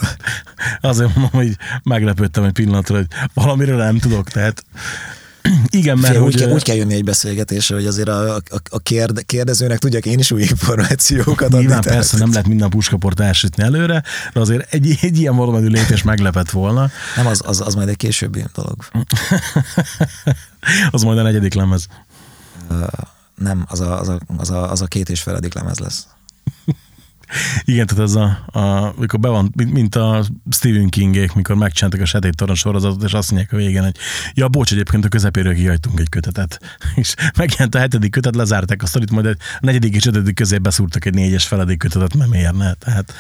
Azért mondom, hogy meglepődtem egy pillanatra, hogy valamire nem tudok, tehát igen, mert Fél, hogy... úgy, kell, úgy kell jönni egy beszélgetésre, hogy azért a, a, a kérde, kérdezőnek tudjak én is új információkat adni. Nyilván persze nem lehet minden puskaport elsütni előre, de azért egy, egy ilyen valómenű lépés meglepett volna. Nem, az, az, az majd egy későbbi dolog. az majd a negyedik lemez. Uh, nem, az a, az, a, az, a, az a két és feledik lemez lesz. Igen, tehát ez a, a mikor be van, mint, mint a Stephen Kingék, mikor megcsináltak a Sötét Torony sorozatot, és azt mondják a végén, hogy ja, bocs, egyébként a közepéről kihagytunk egy kötetet. És megjelent a hetedik kötet, lezárták a sztorit, majd a negyedik és ötödik közé beszúrtak egy négyes feledik kötetet, nem érne. Tehát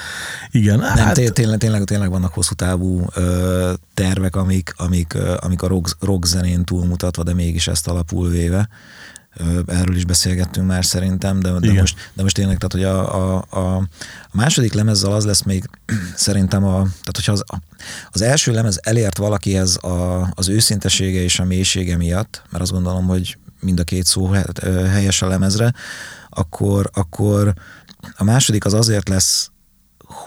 igen. Nem, hát... tényleg, tényleg, tényleg vannak hosszú távú ö, tervek, amik, amik, ö, amik a rock, rock zenén túlmutatva, de mégis ezt alapul véve erről is beszélgettünk már szerintem, de, de, most, de most tényleg, tehát hogy a, a, a, a második lemezzel az lesz még szerintem, a, tehát hogyha az, az első lemez elért valakihez a, az őszintesége és a mélysége miatt, mert azt gondolom, hogy mind a két szó helyes a lemezre, akkor, akkor a második az azért lesz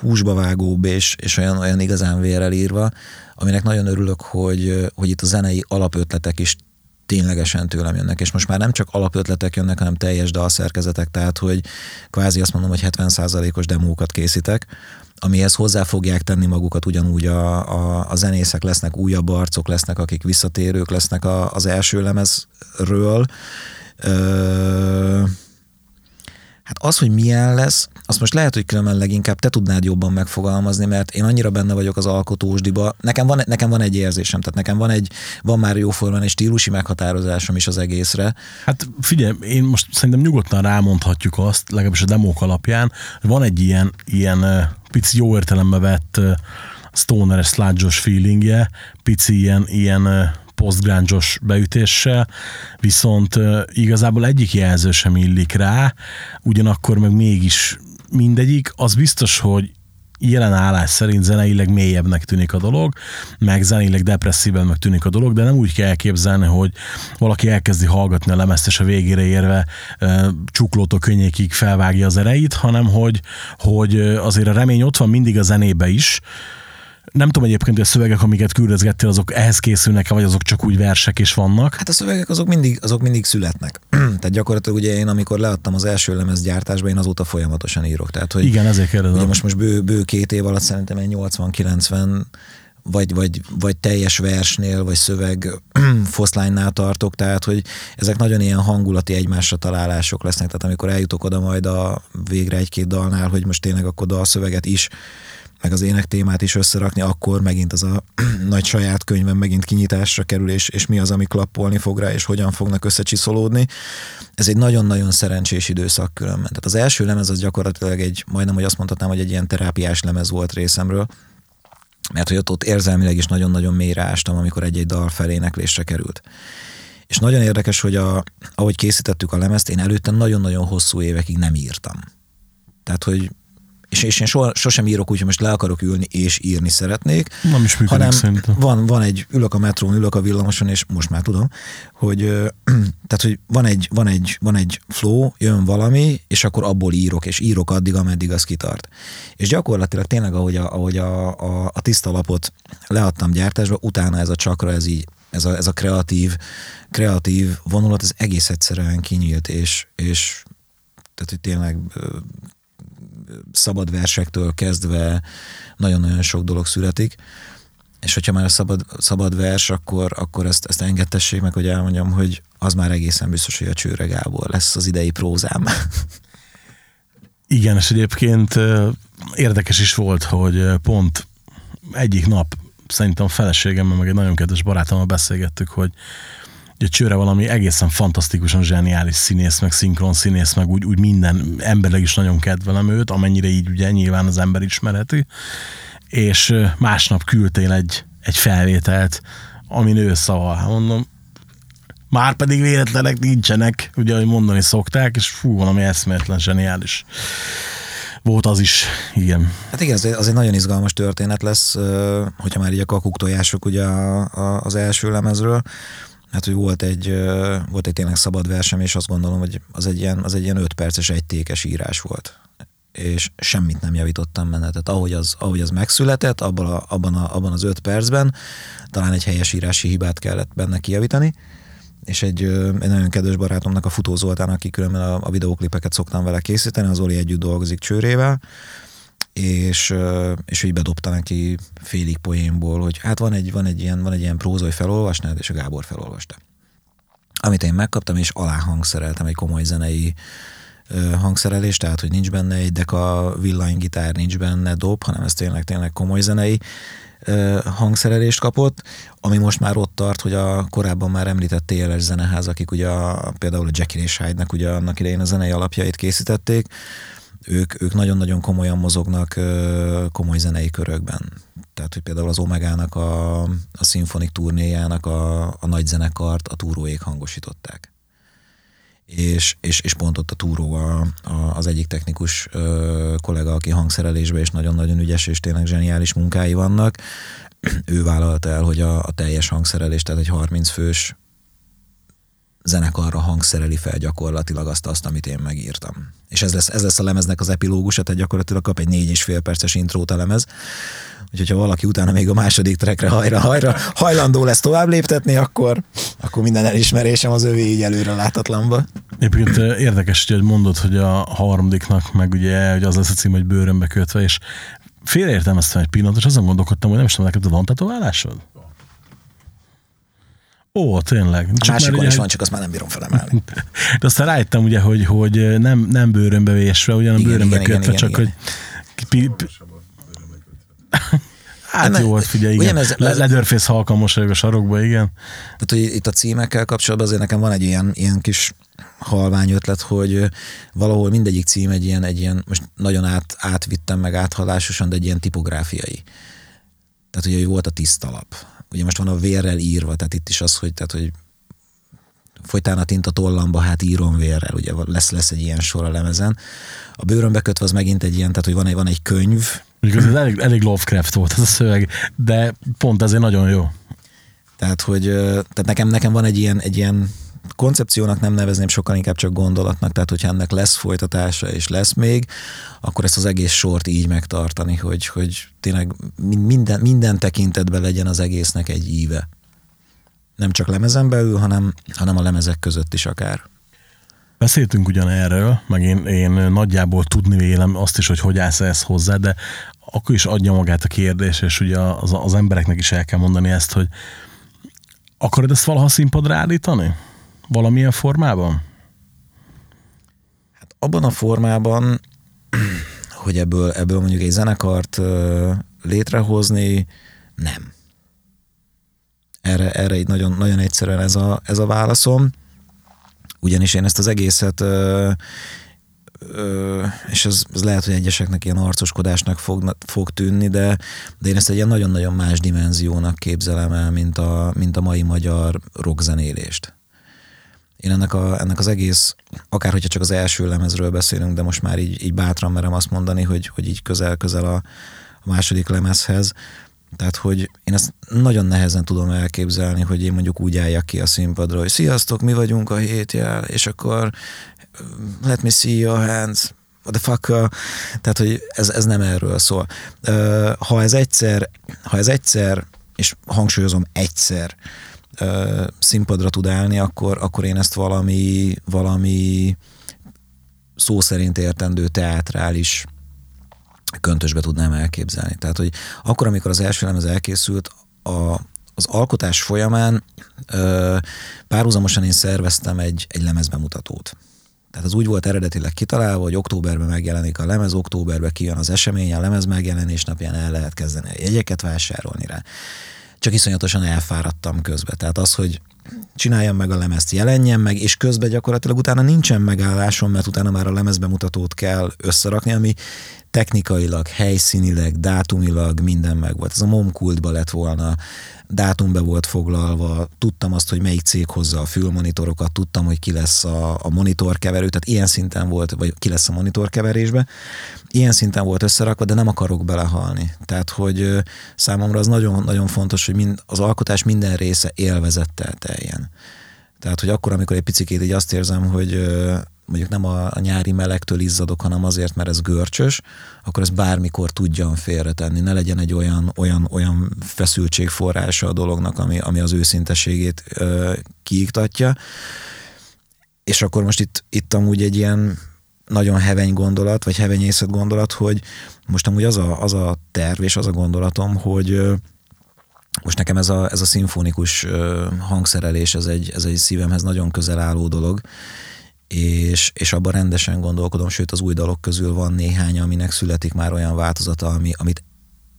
húsba vágóbb és, és olyan, olyan igazán vérrel írva, aminek nagyon örülök, hogy, hogy itt a zenei alapötletek is ténylegesen tőlem jönnek, és most már nem csak alapötletek jönnek, hanem teljes dalszerkezetek, tehát hogy kvázi azt mondom, hogy 70%-os demókat készítek, amihez hozzá fogják tenni magukat ugyanúgy a, a, a zenészek lesznek, újabb arcok lesznek, akik visszatérők lesznek a, az első lemezről. Ö, Hát az, hogy milyen lesz, azt most lehet, hogy különben leginkább te tudnád jobban megfogalmazni, mert én annyira benne vagyok az alkotósdiba. Nekem van, nekem van egy érzésem, tehát nekem van egy, van már jóformán egy stílusi meghatározásom is az egészre. Hát figyelj, én most szerintem nyugodtan rámondhatjuk azt, legalábbis a demók alapján, hogy van egy ilyen, ilyen pici jó értelembe vett stoner sludge feelingje, pici ilyen, ilyen posztgrángyos beütéssel, viszont igazából egyik jelző sem illik rá, ugyanakkor meg mégis mindegyik, az biztos, hogy jelen állás szerint zeneileg mélyebbnek tűnik a dolog, meg zeneileg depresszívebb tűnik a dolog, de nem úgy kell elképzelni, hogy valaki elkezdi hallgatni a lemezt, és a végére érve e, csuklótól könnyékig felvágja az ereit, hanem hogy, hogy azért a remény ott van mindig a zenébe is, nem tudom egyébként, hogy a szövegek, amiket küldözgettél, azok ehhez készülnek vagy azok csak úgy versek is vannak? Hát a szövegek azok mindig, azok mindig születnek. Tehát gyakorlatilag ugye én, amikor leadtam az első lemez gyártásba, én azóta folyamatosan írok. Tehát, hogy Igen, ezért kérdezem. Ugye most, most bő, bő két év alatt szerintem egy 80-90 vagy, vagy, vagy teljes versnél, vagy szöveg foszlánynál tartok, tehát hogy ezek nagyon ilyen hangulati egymásra találások lesznek, tehát amikor eljutok oda majd a végre egy-két dalnál, hogy most tényleg akkor dalszöveget is meg az ének témát is összerakni, akkor megint az a nagy saját könyvem megint kinyitásra kerül, és, és mi az, ami klappolni fog rá, és hogyan fognak összecsiszolódni. Ez egy nagyon-nagyon szerencsés időszak különben. Tehát az első lemez az gyakorlatilag egy, majdnem, hogy azt mondhatnám, hogy egy ilyen terápiás lemez volt részemről, mert hogy ott, ott érzelmileg is nagyon-nagyon mélyre ástam, amikor egy-egy dal feléneklésre került. És nagyon érdekes, hogy a, ahogy készítettük a lemezt, én előtte nagyon-nagyon hosszú évekig nem írtam. Tehát, hogy és, és én soha, sosem írok úgy, hogy most le akarok ülni és írni szeretnék. Nem is működik hanem szerintem. van, van egy, ülök a metrón, ülök a villamoson, és most már tudom, hogy, tehát, hogy van egy, van, egy, van egy flow, jön valami, és akkor abból írok, és írok addig, ameddig az kitart. És gyakorlatilag tényleg, ahogy a, ahogy a, a, a tiszta lapot leadtam gyártásba, utána ez a csakra, ez így, ez a, ez a kreatív, kreatív vonulat, ez egész egyszerűen kinyílt, és, és tehát, hogy tényleg szabad versektől kezdve nagyon-nagyon sok dolog születik, és hogyha már a szabad, szabad vers, akkor, akkor ezt, ezt engedtessék meg, hogy elmondjam, hogy az már egészen biztos, hogy a Csőre Gábor lesz az idei prózám. Igen, és egyébként érdekes is volt, hogy pont egyik nap szerintem a feleségemmel, meg egy nagyon kedves barátommal beszélgettük, hogy Ugye Csőre valami egészen fantasztikusan zseniális színész, meg szinkron színész, meg úgy, úgy minden emberleg is nagyon kedvelem őt, amennyire így ugye nyilván az ember ismereti. És másnap küldtél egy, egy felvételt, amin ő szava. Mondom, már pedig véletlenek nincsenek, ugye, ahogy mondani szokták, és fú, valami eszméletlen zseniális volt az is, igen. Hát igen, az, az egy nagyon izgalmas történet lesz, hogyha már így a kakuk tojások ugye az első lemezről, Hát, hogy volt egy, volt egy tényleg szabad versem, és azt gondolom, hogy az egy ilyen, az egy ilyen öt perces egytékes írás volt. És semmit nem javítottam benne. Tehát ahogy az, ahogy az megszületett, abban, a, abban, a, abban az öt percben talán egy helyes írási hibát kellett benne kijavítani, és egy, egy nagyon kedves barátomnak, a Futó Zoltán, aki különben a, a videóklipeket szoktam vele készíteni, az Oli együtt dolgozik csőrével, és, és így bedobta neki félig poénból, hogy hát van egy, van egy ilyen, van egy ilyen próza, hogy felolvasnád, és a Gábor felolvasta. Amit én megkaptam, és alá hangszereltem egy komoly zenei hangszerelés, tehát hogy nincs benne egy deka villanygitár, nincs benne dob, hanem ez tényleg, tényleg komoly zenei hangszerelést kapott, ami most már ott tart, hogy a korábban már említett TLS zeneház, akik ugye a, például a Jackie és Hyde-nek ugye annak idején a zenei alapjait készítették, ők, ők nagyon-nagyon komolyan mozognak komoly zenei körökben. Tehát, hogy például az Omegának a, a szimfonik turnéjának a, a nagy zenekart a túróék hangosították. És, és, és pont ott a túró a, a, az egyik technikus ö, kollega, aki hangszerelésben és nagyon-nagyon ügyes és tényleg zseniális munkái vannak, ő vállalta el, hogy a, a teljes hangszerelés, tehát egy 30 fős zenekarra hangszereli fel gyakorlatilag azt, azt, amit én megírtam. És ez lesz, ez lesz a lemeznek az epilógusa, tehát gyakorlatilag kap egy négy és fél perces intrót a lemez. Úgyhogy ha valaki utána még a második trekre hajra, hajra hajlandó lesz tovább léptetni, akkor, akkor minden elismerésem az övé így előre látatlanba. Egyébként érdekes, hogy mondod, hogy a harmadiknak meg ugye hogy az lesz a cím, hogy bőrömbe kötve, és félreértelmeztem egy pillanatot, és azon gondolkodtam, hogy nem is tudom, neked van tetoválásod? Ó, tényleg. Csak a másikon ugye, is van, csak azt már nem bírom felemelni. De aztán rájöttem ugye, hogy, hogy nem, nem bőrönbe vésve, ugyan igen, bőrönbe igen, kötve, igen, csak igen. hogy... Pi, pi, Hát nem, jó volt, figyelj, igen. Ez, ez, Leatherface halkan mosolyog a sarokba, igen. Tehát, hogy itt a címekkel kapcsolatban azért nekem van egy ilyen, ilyen kis halvány ötlet, hogy valahol mindegyik cím egy ilyen, egy ilyen most nagyon át, átvittem meg áthalásosan, de egy ilyen tipográfiai. Tehát ugye volt a tisztalap ugye most van a vérrel írva, tehát itt is az, hogy, tehát, hogy folytán a tinta tollamba, hát írom vérrel, ugye lesz, lesz egy ilyen sor a lemezen. A bőrön bekötve az megint egy ilyen, tehát hogy van egy, van egy könyv. Mondjuk ez elég, elég Lovecraft volt ez a szöveg, de pont ezért nagyon jó. Tehát, hogy tehát nekem, nekem van egy ilyen, egy ilyen koncepciónak nem nevezném, sokkal inkább csak gondolatnak, tehát hogyha ennek lesz folytatása és lesz még, akkor ezt az egész sort így megtartani, hogy, hogy tényleg minden, minden tekintetben legyen az egésznek egy íve. Nem csak lemezen belül, hanem, hanem a lemezek között is akár. Beszéltünk ugyan erről, meg én, én nagyjából tudni vélem azt is, hogy hogy állsz ezt hozzá, de akkor is adja magát a kérdés, és ugye az, az embereknek is el kell mondani ezt, hogy akarod ezt valaha színpadra állítani? Valamilyen formában? Hát abban a formában, hogy ebből, ebből mondjuk egy zenekart létrehozni, nem. Erre, erre így nagyon, nagyon egyszerűen ez a, ez a válaszom. Ugyanis én ezt az egészet ö, ö, és ez, ez lehet, hogy egyeseknek ilyen arcoskodásnak fog, fog tűnni, de, de én ezt egy ilyen nagyon-nagyon más dimenziónak képzelem el, mint a, mint a mai magyar rockzenélést. Én ennek, a, ennek az egész, akár hogyha csak az első lemezről beszélünk, de most már így, így bátran merem azt mondani, hogy, hogy így közel-közel a, a második lemezhez, tehát, hogy én ezt nagyon nehezen tudom elképzelni, hogy én mondjuk úgy álljak ki a színpadra, hogy sziasztok, mi vagyunk a hétjel, és akkor let me see your hands, what the fuck, tehát, hogy ez, ez nem erről szól. Ha ez egyszer, ha ez egyszer, és hangsúlyozom egyszer, színpadra tud állni, akkor, akkor én ezt valami, valami szó szerint értendő teátrális köntösbe tudnám elképzelni. Tehát, hogy akkor, amikor az első lemez elkészült, a, az alkotás folyamán ö, párhuzamosan én szerveztem egy, egy lemezbemutatót. Tehát az úgy volt eredetileg kitalálva, hogy októberben megjelenik a lemez, októberben kijön az esemény, a lemez megjelenés napján el lehet kezdeni a jegyeket vásárolni rá. Csak iszonyatosan elfáradtam közben. Tehát az, hogy csináljam meg a lemezt, jelenjen meg, és közben gyakorlatilag utána nincsen megállásom, mert utána már a lemezbemutatót kell összerakni, ami technikailag, helyszínileg, dátumilag minden meg volt. Ez a momkultba lett volna, dátumbe volt foglalva, tudtam azt, hogy melyik cég hozza a fülmonitorokat, tudtam, hogy ki lesz a, a monitorkeverő, tehát ilyen szinten volt, vagy ki lesz a monitorkeverésbe, ilyen szinten volt összerakva, de nem akarok belehalni. Tehát, hogy számomra az nagyon-nagyon fontos, hogy mind, az alkotás minden része élvezettel teljen. Tehát, hogy akkor, amikor egy picit így azt érzem, hogy mondjuk nem a, a nyári melegtől izzadok, hanem azért, mert ez görcsös, akkor ez bármikor tudjam félretenni. Ne legyen egy olyan, olyan, olyan feszültségforrása a dolognak, ami, ami az őszinteségét ö, kiiktatja. És akkor most itt, itt amúgy egy ilyen nagyon heveny gondolat, vagy hevenyészet gondolat, hogy most amúgy az a, az a terv és az a gondolatom, hogy most nekem ez a, ez a szimfonikus hangszerelés, ez egy, ez egy szívemhez nagyon közel álló dolog, és, és abban rendesen gondolkodom, sőt az új dalok közül van néhány, aminek születik már olyan változata, ami, amit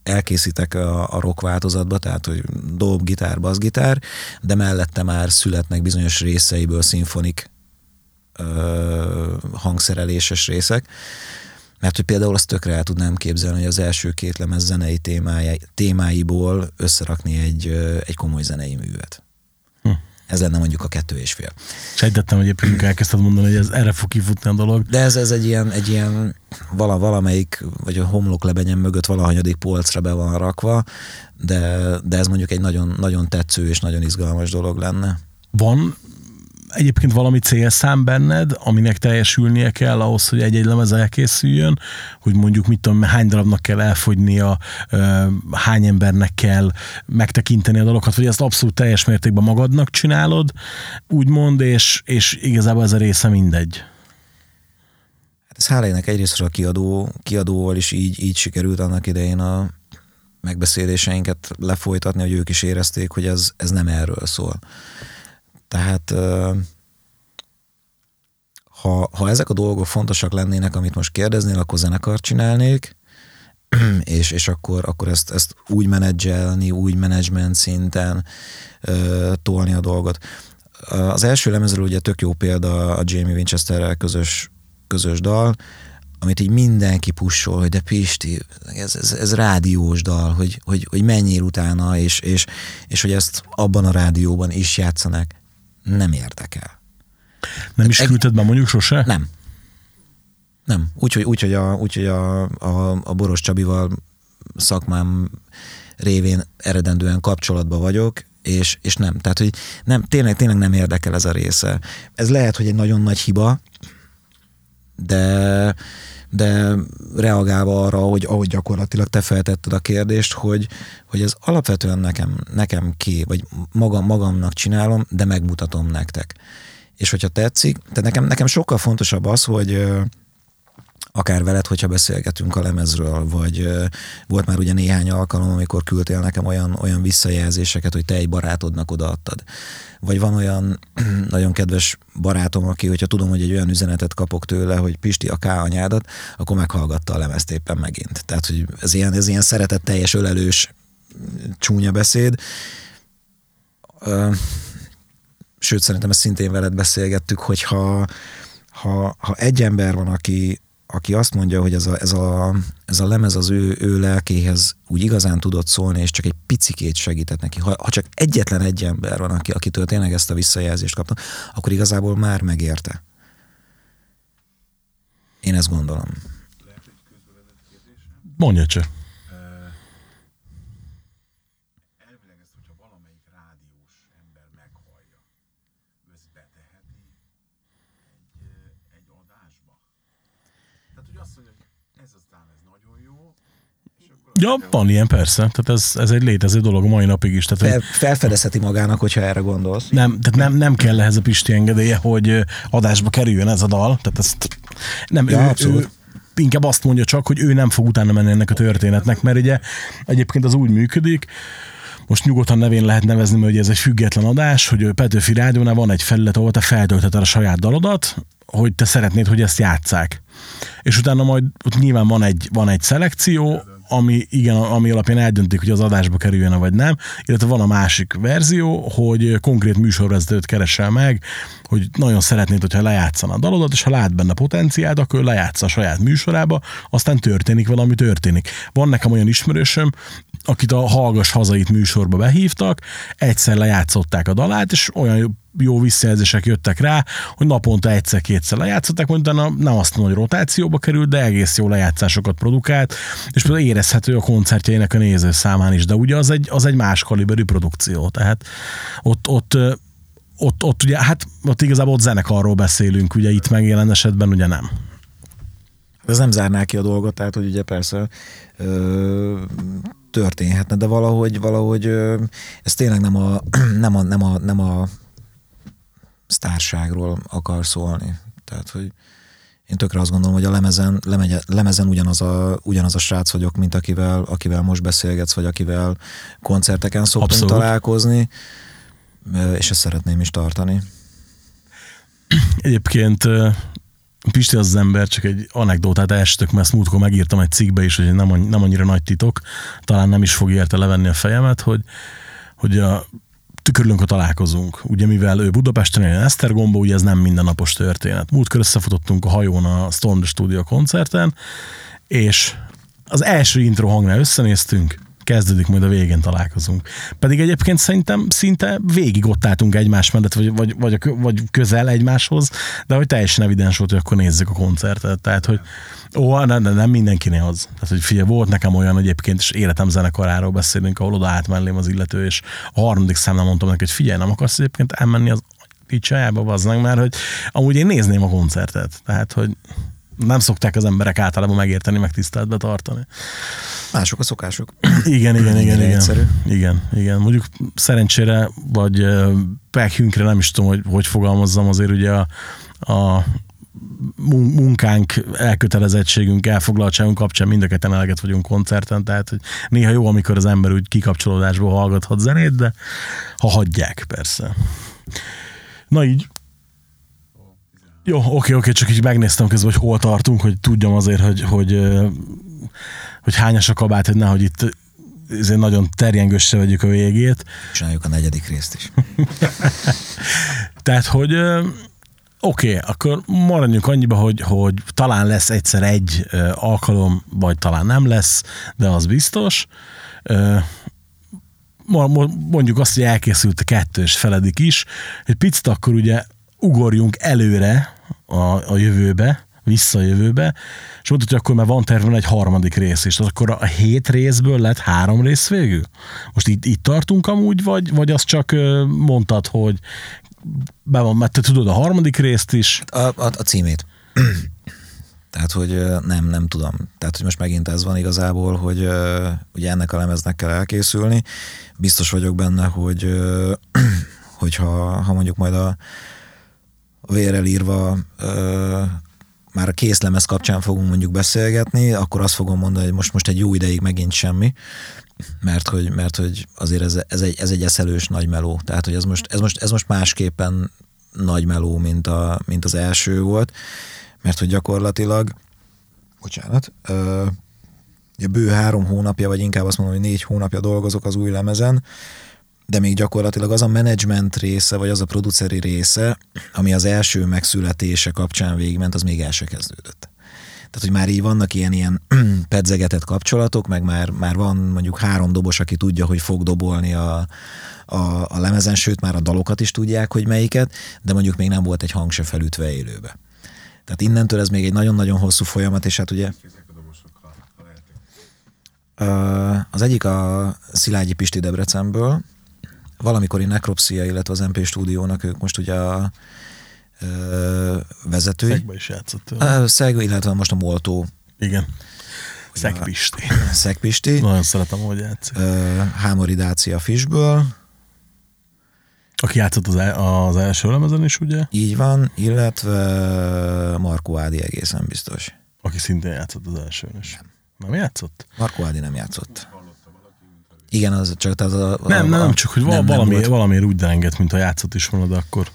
elkészítek a, a rock változatba, tehát hogy dob, gitár, bassgitár, de mellette már születnek bizonyos részeiből szimfonik ö, hangszereléses részek, mert hogy például azt tökre el tudnám képzelni, hogy az első két lemez zenei témája, témáiból összerakni egy, egy komoly zenei művet. Ez lenne mondjuk a kettő és fél. Sejtettem, hogy éppen elkezdted mondani, hogy ez erre fog kifutni a dolog. De ez, ez egy ilyen, egy ilyen vala, valamelyik, vagy a homlok lebenyem mögött valahanyadik polcra be van rakva, de, de ez mondjuk egy nagyon, nagyon tetsző és nagyon izgalmas dolog lenne. Van egyébként valami célszám benned, aminek teljesülnie kell ahhoz, hogy egy-egy lemez elkészüljön, hogy mondjuk mit tudom, hány darabnak kell elfogynia, hány embernek kell megtekinteni a dolgokat, vagy ezt abszolút teljes mértékben magadnak csinálod, úgymond, és, és igazából ez a része mindegy. Hát ez hálájának egyrészt a kiadó, kiadóval is így, így sikerült annak idején a megbeszéléseinket lefolytatni, hogy ők is érezték, hogy ez, ez nem erről szól. Tehát ha, ha ezek a dolgok fontosak lennének, amit most kérdeznél, akkor zenekart csinálnék, és, és akkor, akkor ezt, ezt úgy menedzselni, úgy menedzsment szinten ö, tolni a dolgot. Az első lemezről ugye tök jó példa a Jamie Winchesterrel közös, közös dal, amit így mindenki pussol, hogy de Pisti, ez, ez, ez rádiós dal, hogy, hogy, hogy menjél utána, és, és, és hogy ezt abban a rádióban is játszanak nem érdekel. Nem is küldted be mondjuk sose? Nem. Nem. Úgyhogy úgy, hogy a, úgy, hogy a, a, a Boros Csabival szakmám révén eredendően kapcsolatban vagyok, és, és nem. Tehát, hogy nem, tényleg, tényleg nem érdekel ez a része. Ez lehet, hogy egy nagyon nagy hiba, de de reagálva arra, hogy ahogy gyakorlatilag te feltetted a kérdést, hogy, hogy ez alapvetően nekem, nekem ki, vagy magam, magamnak csinálom, de megmutatom nektek. És hogyha tetszik, de nekem, nekem sokkal fontosabb az, hogy akár veled, hogyha beszélgetünk a lemezről, vagy volt már ugye néhány alkalom, amikor küldtél nekem olyan, olyan visszajelzéseket, hogy te egy barátodnak odaadtad. Vagy van olyan nagyon kedves barátom, aki, hogyha tudom, hogy egy olyan üzenetet kapok tőle, hogy Pisti a K anyádat, akkor meghallgatta a lemezt éppen megint. Tehát, hogy ez ilyen, ez ilyen szeretetteljes, ölelős, csúnya beszéd. Sőt, szerintem ezt szintén veled beszélgettük, hogyha ha, ha egy ember van, aki, aki azt mondja, hogy ez a, ez a, ez a lemez az ő, ő lelkéhez úgy igazán tudott szólni, és csak egy picikét segített neki. Ha, ha csak egyetlen egy ember van, aki, akitől tényleg ezt a visszajelzést kapta, akkor igazából már megérte. Én ezt gondolom. Mondja csak. Ja, van ilyen persze. Tehát ez, ez egy létező dolog a mai napig is. Tehát, Fel, felfedezheti magának, hogyha erre gondolsz. Nem, tehát nem, nem kell ehhez a Pisti engedélye, hogy adásba kerüljön ez a dal. Tehát ezt nem, ja, ő, abszolút. ő, inkább azt mondja csak, hogy ő nem fog utána menni ennek a történetnek, mert ugye egyébként az úgy működik, most nyugodtan nevén lehet nevezni, mert ugye ez egy független adás, hogy Petőfi Rádiónál van egy felület, ahol te feltöltheted a saját dalodat, hogy te szeretnéd, hogy ezt játszák. És utána majd ott nyilván van egy, van egy szelekció, ami, igen, ami alapján eldöntik, hogy az adásba kerüljön vagy nem, illetve van a másik verzió, hogy konkrét műsorvezetőt keresel meg, hogy nagyon szeretnéd, hogyha lejátszana a dalodat, és ha lát benne potenciált, akkor lejátsza a saját műsorába, aztán történik valami történik. Van nekem olyan ismerősöm, akit a Hallgas Hazait műsorba behívtak, egyszer lejátszották a dalát, és olyan jó visszajelzések jöttek rá, hogy naponta egyszer-kétszer lejátszották, mondjuk nem azt mondom, hogy rotációba került, de egész jó lejátszásokat produkált, és például érezhető a koncertjeinek a néző számán is, de ugye az egy, az egy más kaliberű produkció, tehát ott, ott ott, ott ugye, hát ott igazából ott zenekarról beszélünk, ugye itt megjelen esetben ugye nem. Ez nem zárná ki a dolgot, tehát hogy ugye persze ö, történhetne, de valahogy, valahogy ö, ez tényleg nem a, nem a, nem a, nem a sztárságról akar szólni. Tehát, hogy én tökre azt gondolom, hogy a lemezen, lemegye, lemezen ugyanaz, a, ugyanaz a srác vagyok, mint akivel, akivel most beszélgetsz, vagy akivel koncerteken szoktunk Abszolút. találkozni, és ezt szeretném is tartani. Egyébként Pisti az, az ember, csak egy anekdótát estök, mert ezt múltkor megírtam egy cikkbe is, hogy nem, nem annyira nagy titok, talán nem is fog érte levenni a fejemet, hogy, hogy a tükörülünk, ha találkozunk. Ugye mivel ő Budapesten él Esztergomba, ugye ez nem mindennapos történet. Múltkor összefutottunk a hajón a Storm Studio koncerten, és az első intro hangnál összenéztünk, kezdődik, majd a végén találkozunk. Pedig egyébként szerintem szinte végig ott álltunk egymás mellett, vagy, vagy, vagy, vagy közel egymáshoz, de hogy teljesen evidens volt, hogy akkor nézzük a koncertet. Tehát, hogy ó, nem, nem mindenkinél az. Tehát, hogy figyelj, volt nekem olyan egyébként, és életem zenekaráról beszélünk, ahol oda állt mellém az illető, és a harmadik számnál mondtam neki, hogy figyelj, nem akarsz egyébként elmenni az picsájába, bazdnak, mert hogy amúgy én nézném a koncertet. Tehát, hogy nem szokták az emberek általában megérteni, meg tiszteletbe tartani. Mások a szokások. Igen, igen, igen, igen. Egyszerű. Igen, igen. Mondjuk szerencsére, vagy pekhünkre nem is tudom, hogy hogy fogalmazzam, azért ugye a, a munkánk, elkötelezettségünk, elfoglaltságunk kapcsán mind a ketten eleget vagyunk koncerten, tehát hogy néha jó, amikor az ember úgy kikapcsolódásból hallgathat zenét, de ha hagyják, persze. Na így, jó, oké, oké, csak így megnéztem közben, hogy hol tartunk, hogy tudjam azért, hogy, hogy, hogy hányas a kabát, hogy nehogy itt ezért nagyon terjengősse vegyük a végét. Csináljuk a negyedik részt is. Tehát, hogy oké, okay, akkor maradjunk annyiba, hogy, hogy talán lesz egyszer egy alkalom, vagy talán nem lesz, de az biztos. mondjuk azt, hogy elkészült a kettős feledik is, egy picit akkor ugye ugorjunk előre a, a jövőbe, vissza jövőbe, és mondta, hogy akkor már van tervben egy harmadik rész is. akkor a hét részből lett három rész végül? Most itt, itt tartunk amúgy, vagy, vagy azt csak mondtad, hogy be van, mert te tudod a harmadik részt is? A, a, a címét. Tehát, hogy nem, nem tudom. Tehát, hogy most megint ez van igazából, hogy ugye ennek a lemeznek kell elkészülni. Biztos vagyok benne, hogy hogyha ha mondjuk majd a vérrel írva már a készlemez kapcsán fogunk mondjuk beszélgetni, akkor azt fogom mondani, hogy most, most egy jó ideig megint semmi, mert hogy, mert hogy azért ez, ez, egy, ez egy eszelős nagy meló. Tehát, hogy ez most, ez most, ez most másképpen nagy meló, mint, a, mint az első volt, mert hogy gyakorlatilag, bocsánat, ö, bő három hónapja, vagy inkább azt mondom, hogy négy hónapja dolgozok az új lemezen, de még gyakorlatilag az a menedzsment része, vagy az a produceri része, ami az első megszületése kapcsán végigment, az még el se kezdődött. Tehát, hogy már így vannak ilyen, ilyen pedzegetett kapcsolatok, meg már, már van mondjuk három dobos, aki tudja, hogy fog dobolni a, a, a lemezen, sőt már a dalokat is tudják, hogy melyiket, de mondjuk még nem volt egy hang se felütve élőbe. Tehát innentől ez még egy nagyon-nagyon hosszú folyamat, és hát ugye az egyik a Szilágyi Pisti Debrecenből, valamikori Necropsia, illetve az MP stúdiónak ők most ugye a ö, vezetői. Szegbe is játszott. Szeg, illetve most a Moltó. Igen. Szegpisti. Szegpisti. Nagyon szeretem, hogy játszik. Hámori Dácia Fisből. Aki játszott az, el, az első lemezen is, ugye? Így van, illetve Markó Ádi egészen biztos. Aki szintén játszott az elsőn is. Nem. Nem játszott? Markó Ádi nem játszott. Igen, az csak az a... Nem, a, nem, csak hogy nem, valami, nem valamiért úgy derengett, mint a játszott is volna, de akkor...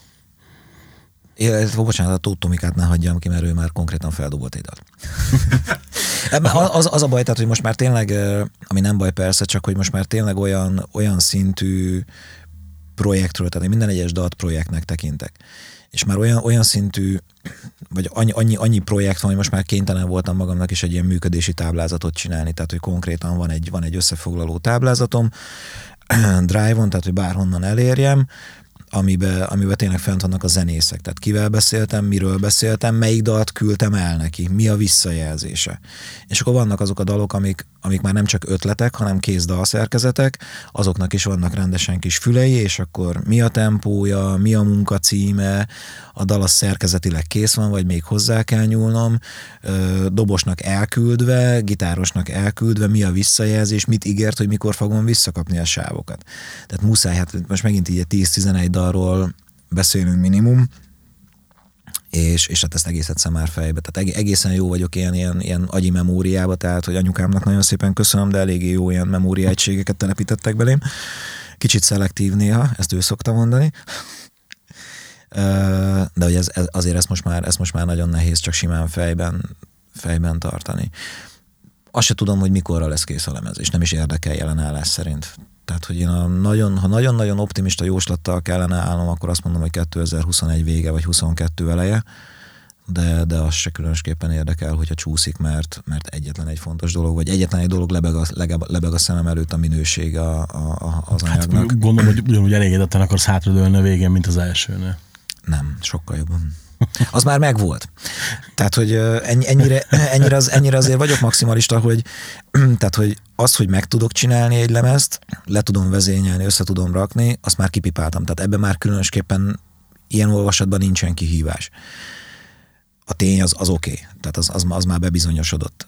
É, bocsánat, a Tóth Tomikát ne hagyjam ki, mert ő már konkrétan feldobolt egy dalt. az, az, a baj, tehát, hogy most már tényleg, ami nem baj persze, csak hogy most már tényleg olyan, olyan szintű projektről, tehát én minden egyes dalt projektnek tekintek. És már olyan, olyan szintű, vagy annyi, annyi, annyi projekt van, hogy most már kénytelen voltam magamnak is egy ilyen működési táblázatot csinálni, tehát hogy konkrétan van egy, van egy összefoglaló táblázatom, Drive-on, tehát hogy bárhonnan elérjem, amiben, amiben tényleg fent vannak a zenészek. Tehát kivel beszéltem, miről beszéltem, melyik dalt küldtem el neki, mi a visszajelzése. És akkor vannak azok a dalok, amik, amik már nem csak ötletek, hanem kész dalszerkezetek, azoknak is vannak rendesen kis fülei, és akkor mi a tempója, mi a munka címe, a dal az szerkezetileg kész van, vagy még hozzá kell nyúlnom, dobosnak elküldve, gitárosnak elküldve, mi a visszajelzés, mit ígért, hogy mikor fogom visszakapni a sávokat. Tehát muszáj, hát most megint így 10-11 dalról beszélünk minimum, és, és hát ezt egészet szem már fejbe. Tehát egészen jó vagyok ilyen, ilyen, ilyen agyi memóriába, tehát hogy anyukámnak nagyon szépen köszönöm, de eléggé jó ilyen memóriaegységeket telepítettek belém. Kicsit szelektív néha, ezt ő szokta mondani. De hogy ez, ez, azért ezt most, már, ezt most már nagyon nehéz csak simán fejben, fejben tartani. Azt se tudom, hogy mikorra lesz kész a lemez, és nem is érdekel jelenállás szerint. Tehát, hogy én a nagyon, ha nagyon-nagyon optimista jóslattal kellene állnom, akkor azt mondom, hogy 2021 vége, vagy 22 eleje, de, de az se különösképpen érdekel, hogyha csúszik, mert, mert egyetlen egy fontos dolog, vagy egyetlen egy dolog lebeg a, lebeg a szemem előtt a minőség a, a, az hát anyagnak. Gondolom, hogy ugyanúgy elégedetten akarsz hátradőlni a végén, mint az elsőnél. Nem, sokkal jobban. Az már megvolt. Tehát, hogy ennyire, ennyire, az, ennyire azért vagyok maximalista, hogy, tehát, hogy az, hogy meg tudok csinálni egy lemezt, le tudom vezényelni, össze tudom rakni, azt már kipipáltam. Tehát ebben már különösképpen ilyen olvasatban nincsen kihívás. A tény az, az oké, okay. tehát az, az, az már bebizonyosodott.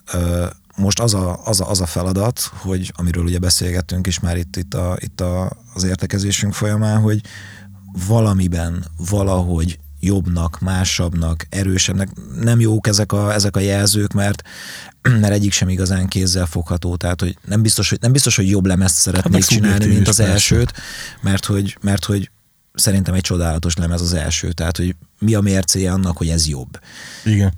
Most az a, az, a, az a feladat, hogy amiről ugye beszélgettünk is már itt, itt, a, itt a, az értekezésünk folyamán, hogy valamiben, valahogy jobbnak, másabbnak, erősebbnek. Nem jók ezek a, ezek a jelzők, mert, mert egyik sem igazán kézzel fogható, tehát hogy nem biztos, hogy, nem biztos, hogy jobb lemezt szeretnék hát csinálni, mint az persze. elsőt, mert hogy, mert hogy szerintem egy csodálatos lemez az első, tehát hogy mi a mércéje annak, hogy ez jobb. Igen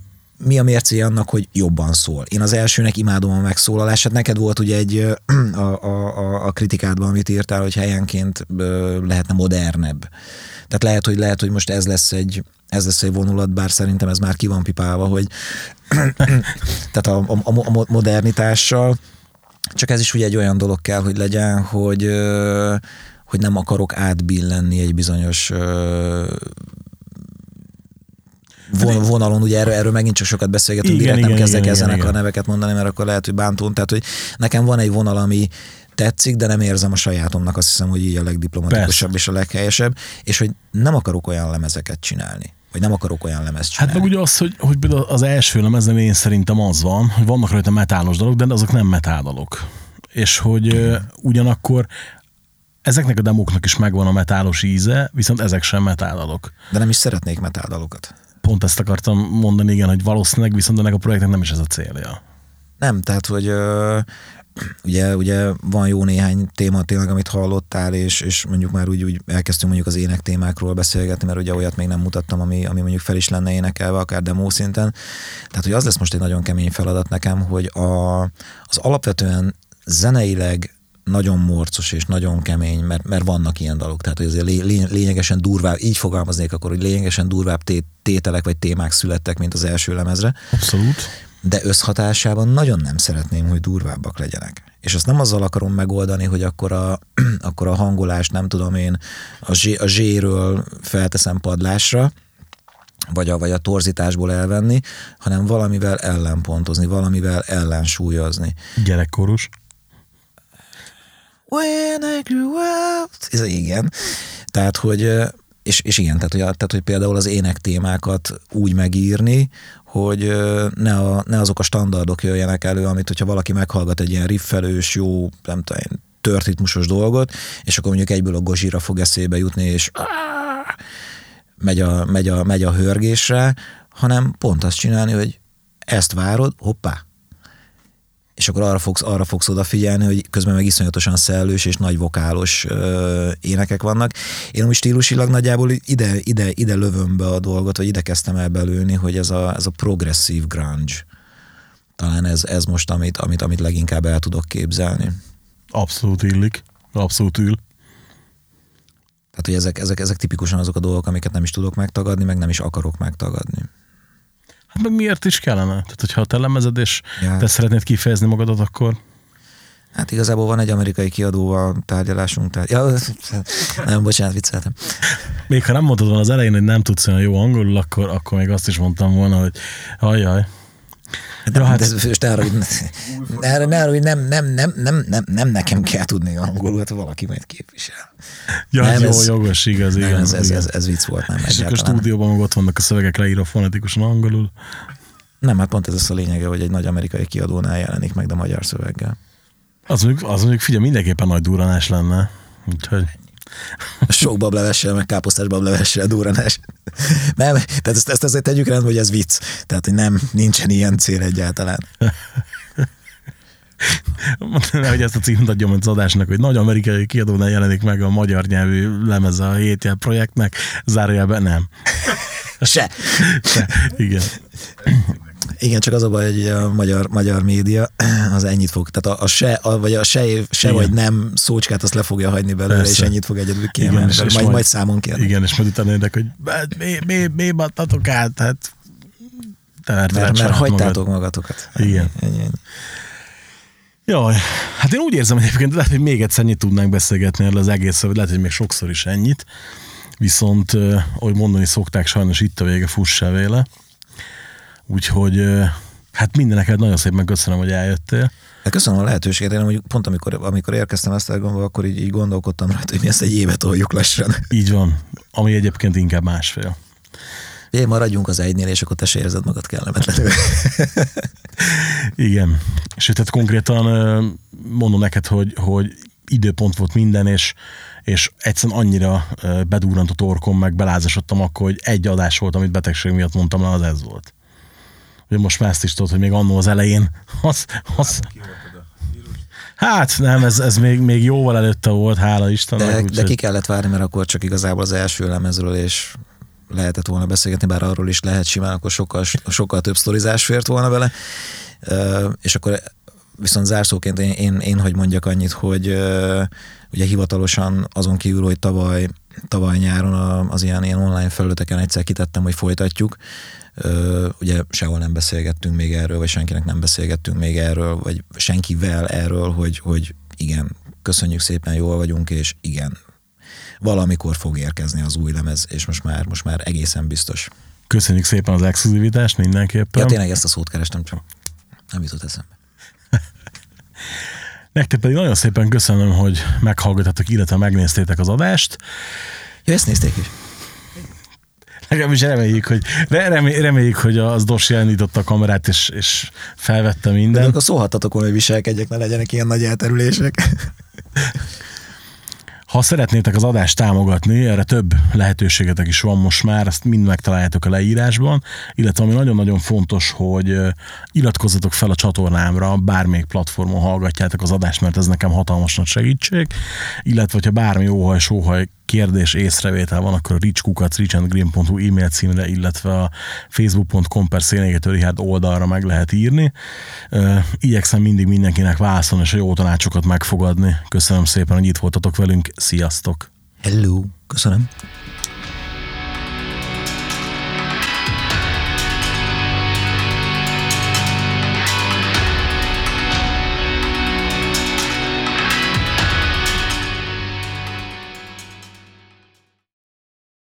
mi a mércéje annak, hogy jobban szól. Én az elsőnek imádom a megszólalását. Neked volt ugye egy a, a, a, kritikádban, amit írtál, hogy helyenként lehetne modernebb. Tehát lehet, hogy lehet, hogy most ez lesz egy, ez lesz egy vonulat, bár szerintem ez már ki van pipálva, hogy tehát a, a, a modernitással, csak ez is ugye egy olyan dolog kell, hogy legyen, hogy hogy nem akarok átbillenni egy bizonyos von, vonalon, ugye erről, erről megint csak sokat beszélgetünk, igen, direkt nem igen, kezdek ezenek igen, a neveket mondani, mert akkor lehet, hogy bántón. Tehát, hogy nekem van egy vonal, ami tetszik, de nem érzem a sajátomnak, azt hiszem, hogy így a legdiplomatikusabb Persze. és a leghelyesebb, és hogy nem akarok olyan lemezeket csinálni vagy nem akarok olyan lemezt csinálni. Hát meg ugye az, hogy, hogy az első lemezen én szerintem az van, hogy vannak rajta metálos dolgok, de azok nem metádalok. És hogy uh, ugyanakkor ezeknek a demóknak is megvan a metálos íze, viszont ezek sem metáldalok. De nem is szeretnék metáldalokat. Pont ezt akartam mondani, igen, hogy valószínűleg viszont ennek a projektnek nem is ez a célja. Nem, tehát, hogy ö, ugye, ugye van jó néhány téma tényleg, amit hallottál, és, és mondjuk már úgy, úgy elkezdtünk mondjuk az ének témákról beszélgetni, mert ugye olyat még nem mutattam, ami, ami mondjuk fel is lenne énekelve, akár demo szinten. Tehát, hogy az lesz most egy nagyon kemény feladat nekem, hogy a, az alapvetően zeneileg nagyon morcos és nagyon kemény, mert, mert vannak ilyen dalok. Tehát, hogy azért lény, lényegesen durvább, így fogalmaznék akkor, hogy lényegesen durvább té, tételek vagy témák születtek, mint az első lemezre. Abszolút. De összhatásában nagyon nem szeretném, hogy durvábbak legyenek. És azt nem azzal akarom megoldani, hogy akkor a, akkor a hangolást, nem tudom én, a, zsé, a zséről felteszem padlásra, vagy a, vagy a torzításból elvenni, hanem valamivel ellenpontozni, valamivel ellensúlyozni. Gyerekkorus. When I grew up. Ez igen. Tehát, hogy és, és igen, tehát hogy, tehát, hogy például az ének témákat úgy megírni, hogy ne, a, ne azok a standardok jöjjenek elő, amit hogyha valaki meghallgat egy ilyen riffelős, jó, nem tudom, törtritmusos dolgot, és akkor mondjuk egyből a gozsira fog eszébe jutni, és megy a, megy a, megy a hörgésre, hanem pont azt csinálni, hogy ezt várod, hoppá, és akkor arra fogsz, arra fogsz odafigyelni, hogy közben meg iszonyatosan szellős és nagy vokálos ö, énekek vannak. Én úgy stílusilag nagyjából ide, ide, ide lövöm be a dolgot, vagy ide kezdtem el belőni, hogy ez a, ez a progresszív grunge. Talán ez, ez most, amit, amit, amit leginkább el tudok képzelni. Abszolút illik. Abszolút ül. Tehát, hogy ezek, ezek, ezek tipikusan azok a dolgok, amiket nem is tudok megtagadni, meg nem is akarok megtagadni. Hát meg miért is kellene? Tehát, hogyha te lemezed, és Ja. te szeretnéd kifejezni magadat, akkor Hát igazából van egy amerikai kiadóval tárgyalásunk. Tehát, ja, nem, bocsánat, vicceltem. még ha nem mondtad volna az elején, hogy nem tudsz olyan jó angolul, akkor, akkor még azt is mondtam volna, hogy ajaj. De, hát, hát- de, ne arra, arra, arra, hogy nem, nem, nem, nem, nem, nem nekem kell tudni angolul, hát valaki majd képvisel. Ja, Nem, jó, ez- jogos, igaz, Nem, igen. ez, ez, ez, ez vicc volt, nem és akkor stúdióban ott vannak a szövegek leírva fonetikusan angolul. Nem, hát pont ez az a lényege, hogy egy nagy amerikai kiadónál jelenik meg, de magyar szöveggel. Az mondjuk, az mondjuk figyelj, mindenképpen nagy duranás lenne. Úgyhogy Sok bablevessel, meg káposztás bablevessel duranás. Nem, tehát ezt, ezt azért tegyük rendbe, hogy ez vicc. Tehát, hogy nem, nincsen ilyen cél egyáltalán. hogy ezt a címet adjam az adásnak, hogy nagy amerikai kiadónál jelenik meg a magyar nyelvű lemeze a hétjel projektnek, zárójelben nem. Se. Se. Igen. Igen, csak az a baj, hogy a magyar, magyar média az ennyit fog, tehát a, a se, a, vagy a se, se Igen. vagy nem szócskát azt le fogja hagyni belőle, Persze. és ennyit fog egyedül kiemelni. és- belőle. és majd, majd- majd számon kérni. Igen, és majd utána érdek, hogy hát mi, mi, mi battatok át, hát Mert, mert saját hagytátok magad. magatokat. Igen. Ennyi, ennyi. Jaj, hát én úgy érzem egyébként, lehet, hogy még egyszer ennyit tudnánk beszélgetni erről az egészről, vagy lehet, hogy még sokszor is ennyit. Viszont, ahogy mondani szokták, sajnos itt a vége, fuss véle. Úgyhogy hát mindeneket nagyon szépen köszönöm, hogy eljöttél. De köszönöm a lehetőséget, én mondjuk pont amikor, amikor érkeztem ezt elgondolva, akkor így, így gondolkodtam rá, hogy mi ezt egy évet toljuk lassan. Így van, ami egyébként inkább másfél. Én maradjunk az egynél, és akkor te se érzed magad kellemetlenül. Igen. Sőt, tehát konkrétan mondom neked, hogy, hogy időpont volt minden, és, és egyszerűen annyira ö, bedurrant a torkom, meg belázasodtam akkor, hogy egy adás volt, amit betegség miatt mondtam le, az ez volt. Most már ezt is tudod, hogy még annó az elején, az, az, Hát nem, ez, ez még, még jóval előtte volt, hála Istennek. De, de úgyhogy- ki kellett várni, mert akkor csak igazából az első lemezről, és lehetett volna beszélgetni, bár arról is lehet simán, akkor sokkal, sokkal több sztorizás fért volna vele. És akkor viszont zárszóként én, én, én hogy mondjak annyit, hogy ugye hivatalosan azon kívül, hogy tavaly, tavaly nyáron az ilyen, ilyen online felületeken egyszer kitettem, hogy folytatjuk, ugye sehol nem beszélgettünk még erről, vagy senkinek nem beszélgettünk még erről, vagy senkivel erről, hogy, hogy igen, köszönjük szépen, jól vagyunk, és igen, valamikor fog érkezni az új lemez, és most már, most már egészen biztos. Köszönjük szépen az exkluzivitást mindenképpen. Ja, tényleg ezt a szót kerestem, csak nem jutott eszembe. Nektek pedig nagyon szépen köszönöm, hogy meghallgattatok, illetve megnéztétek az adást. Ja, ezt nézték is. Legalábbis reméljük, hogy, re- remé- reméljük, hogy az Dosi elindította a kamerát, és, és felvette De mindent. akkor szólhattatok volna, hogy viselkedjek, ne legyenek ilyen nagy elterülések. Ha szeretnétek az adást támogatni, erre több lehetőségetek is van most már, ezt mind megtaláljátok a leírásban, illetve ami nagyon-nagyon fontos, hogy iratkozzatok fel a csatornámra, bármelyik platformon hallgatjátok az adást, mert ez nekem hatalmas nagy segítség, illetve hogyha bármi óhaj, sóhaj kérdés, észrevétel van, akkor a richkukac, richandgreen.hu e-mail címre, illetve a facebook.com per Richard oldalra meg lehet írni. Igyekszem mindig mindenkinek válaszolni és a jó tanácsokat megfogadni. Köszönöm szépen, hogy itt voltatok velünk. Sziasztok! Hello! Köszönöm!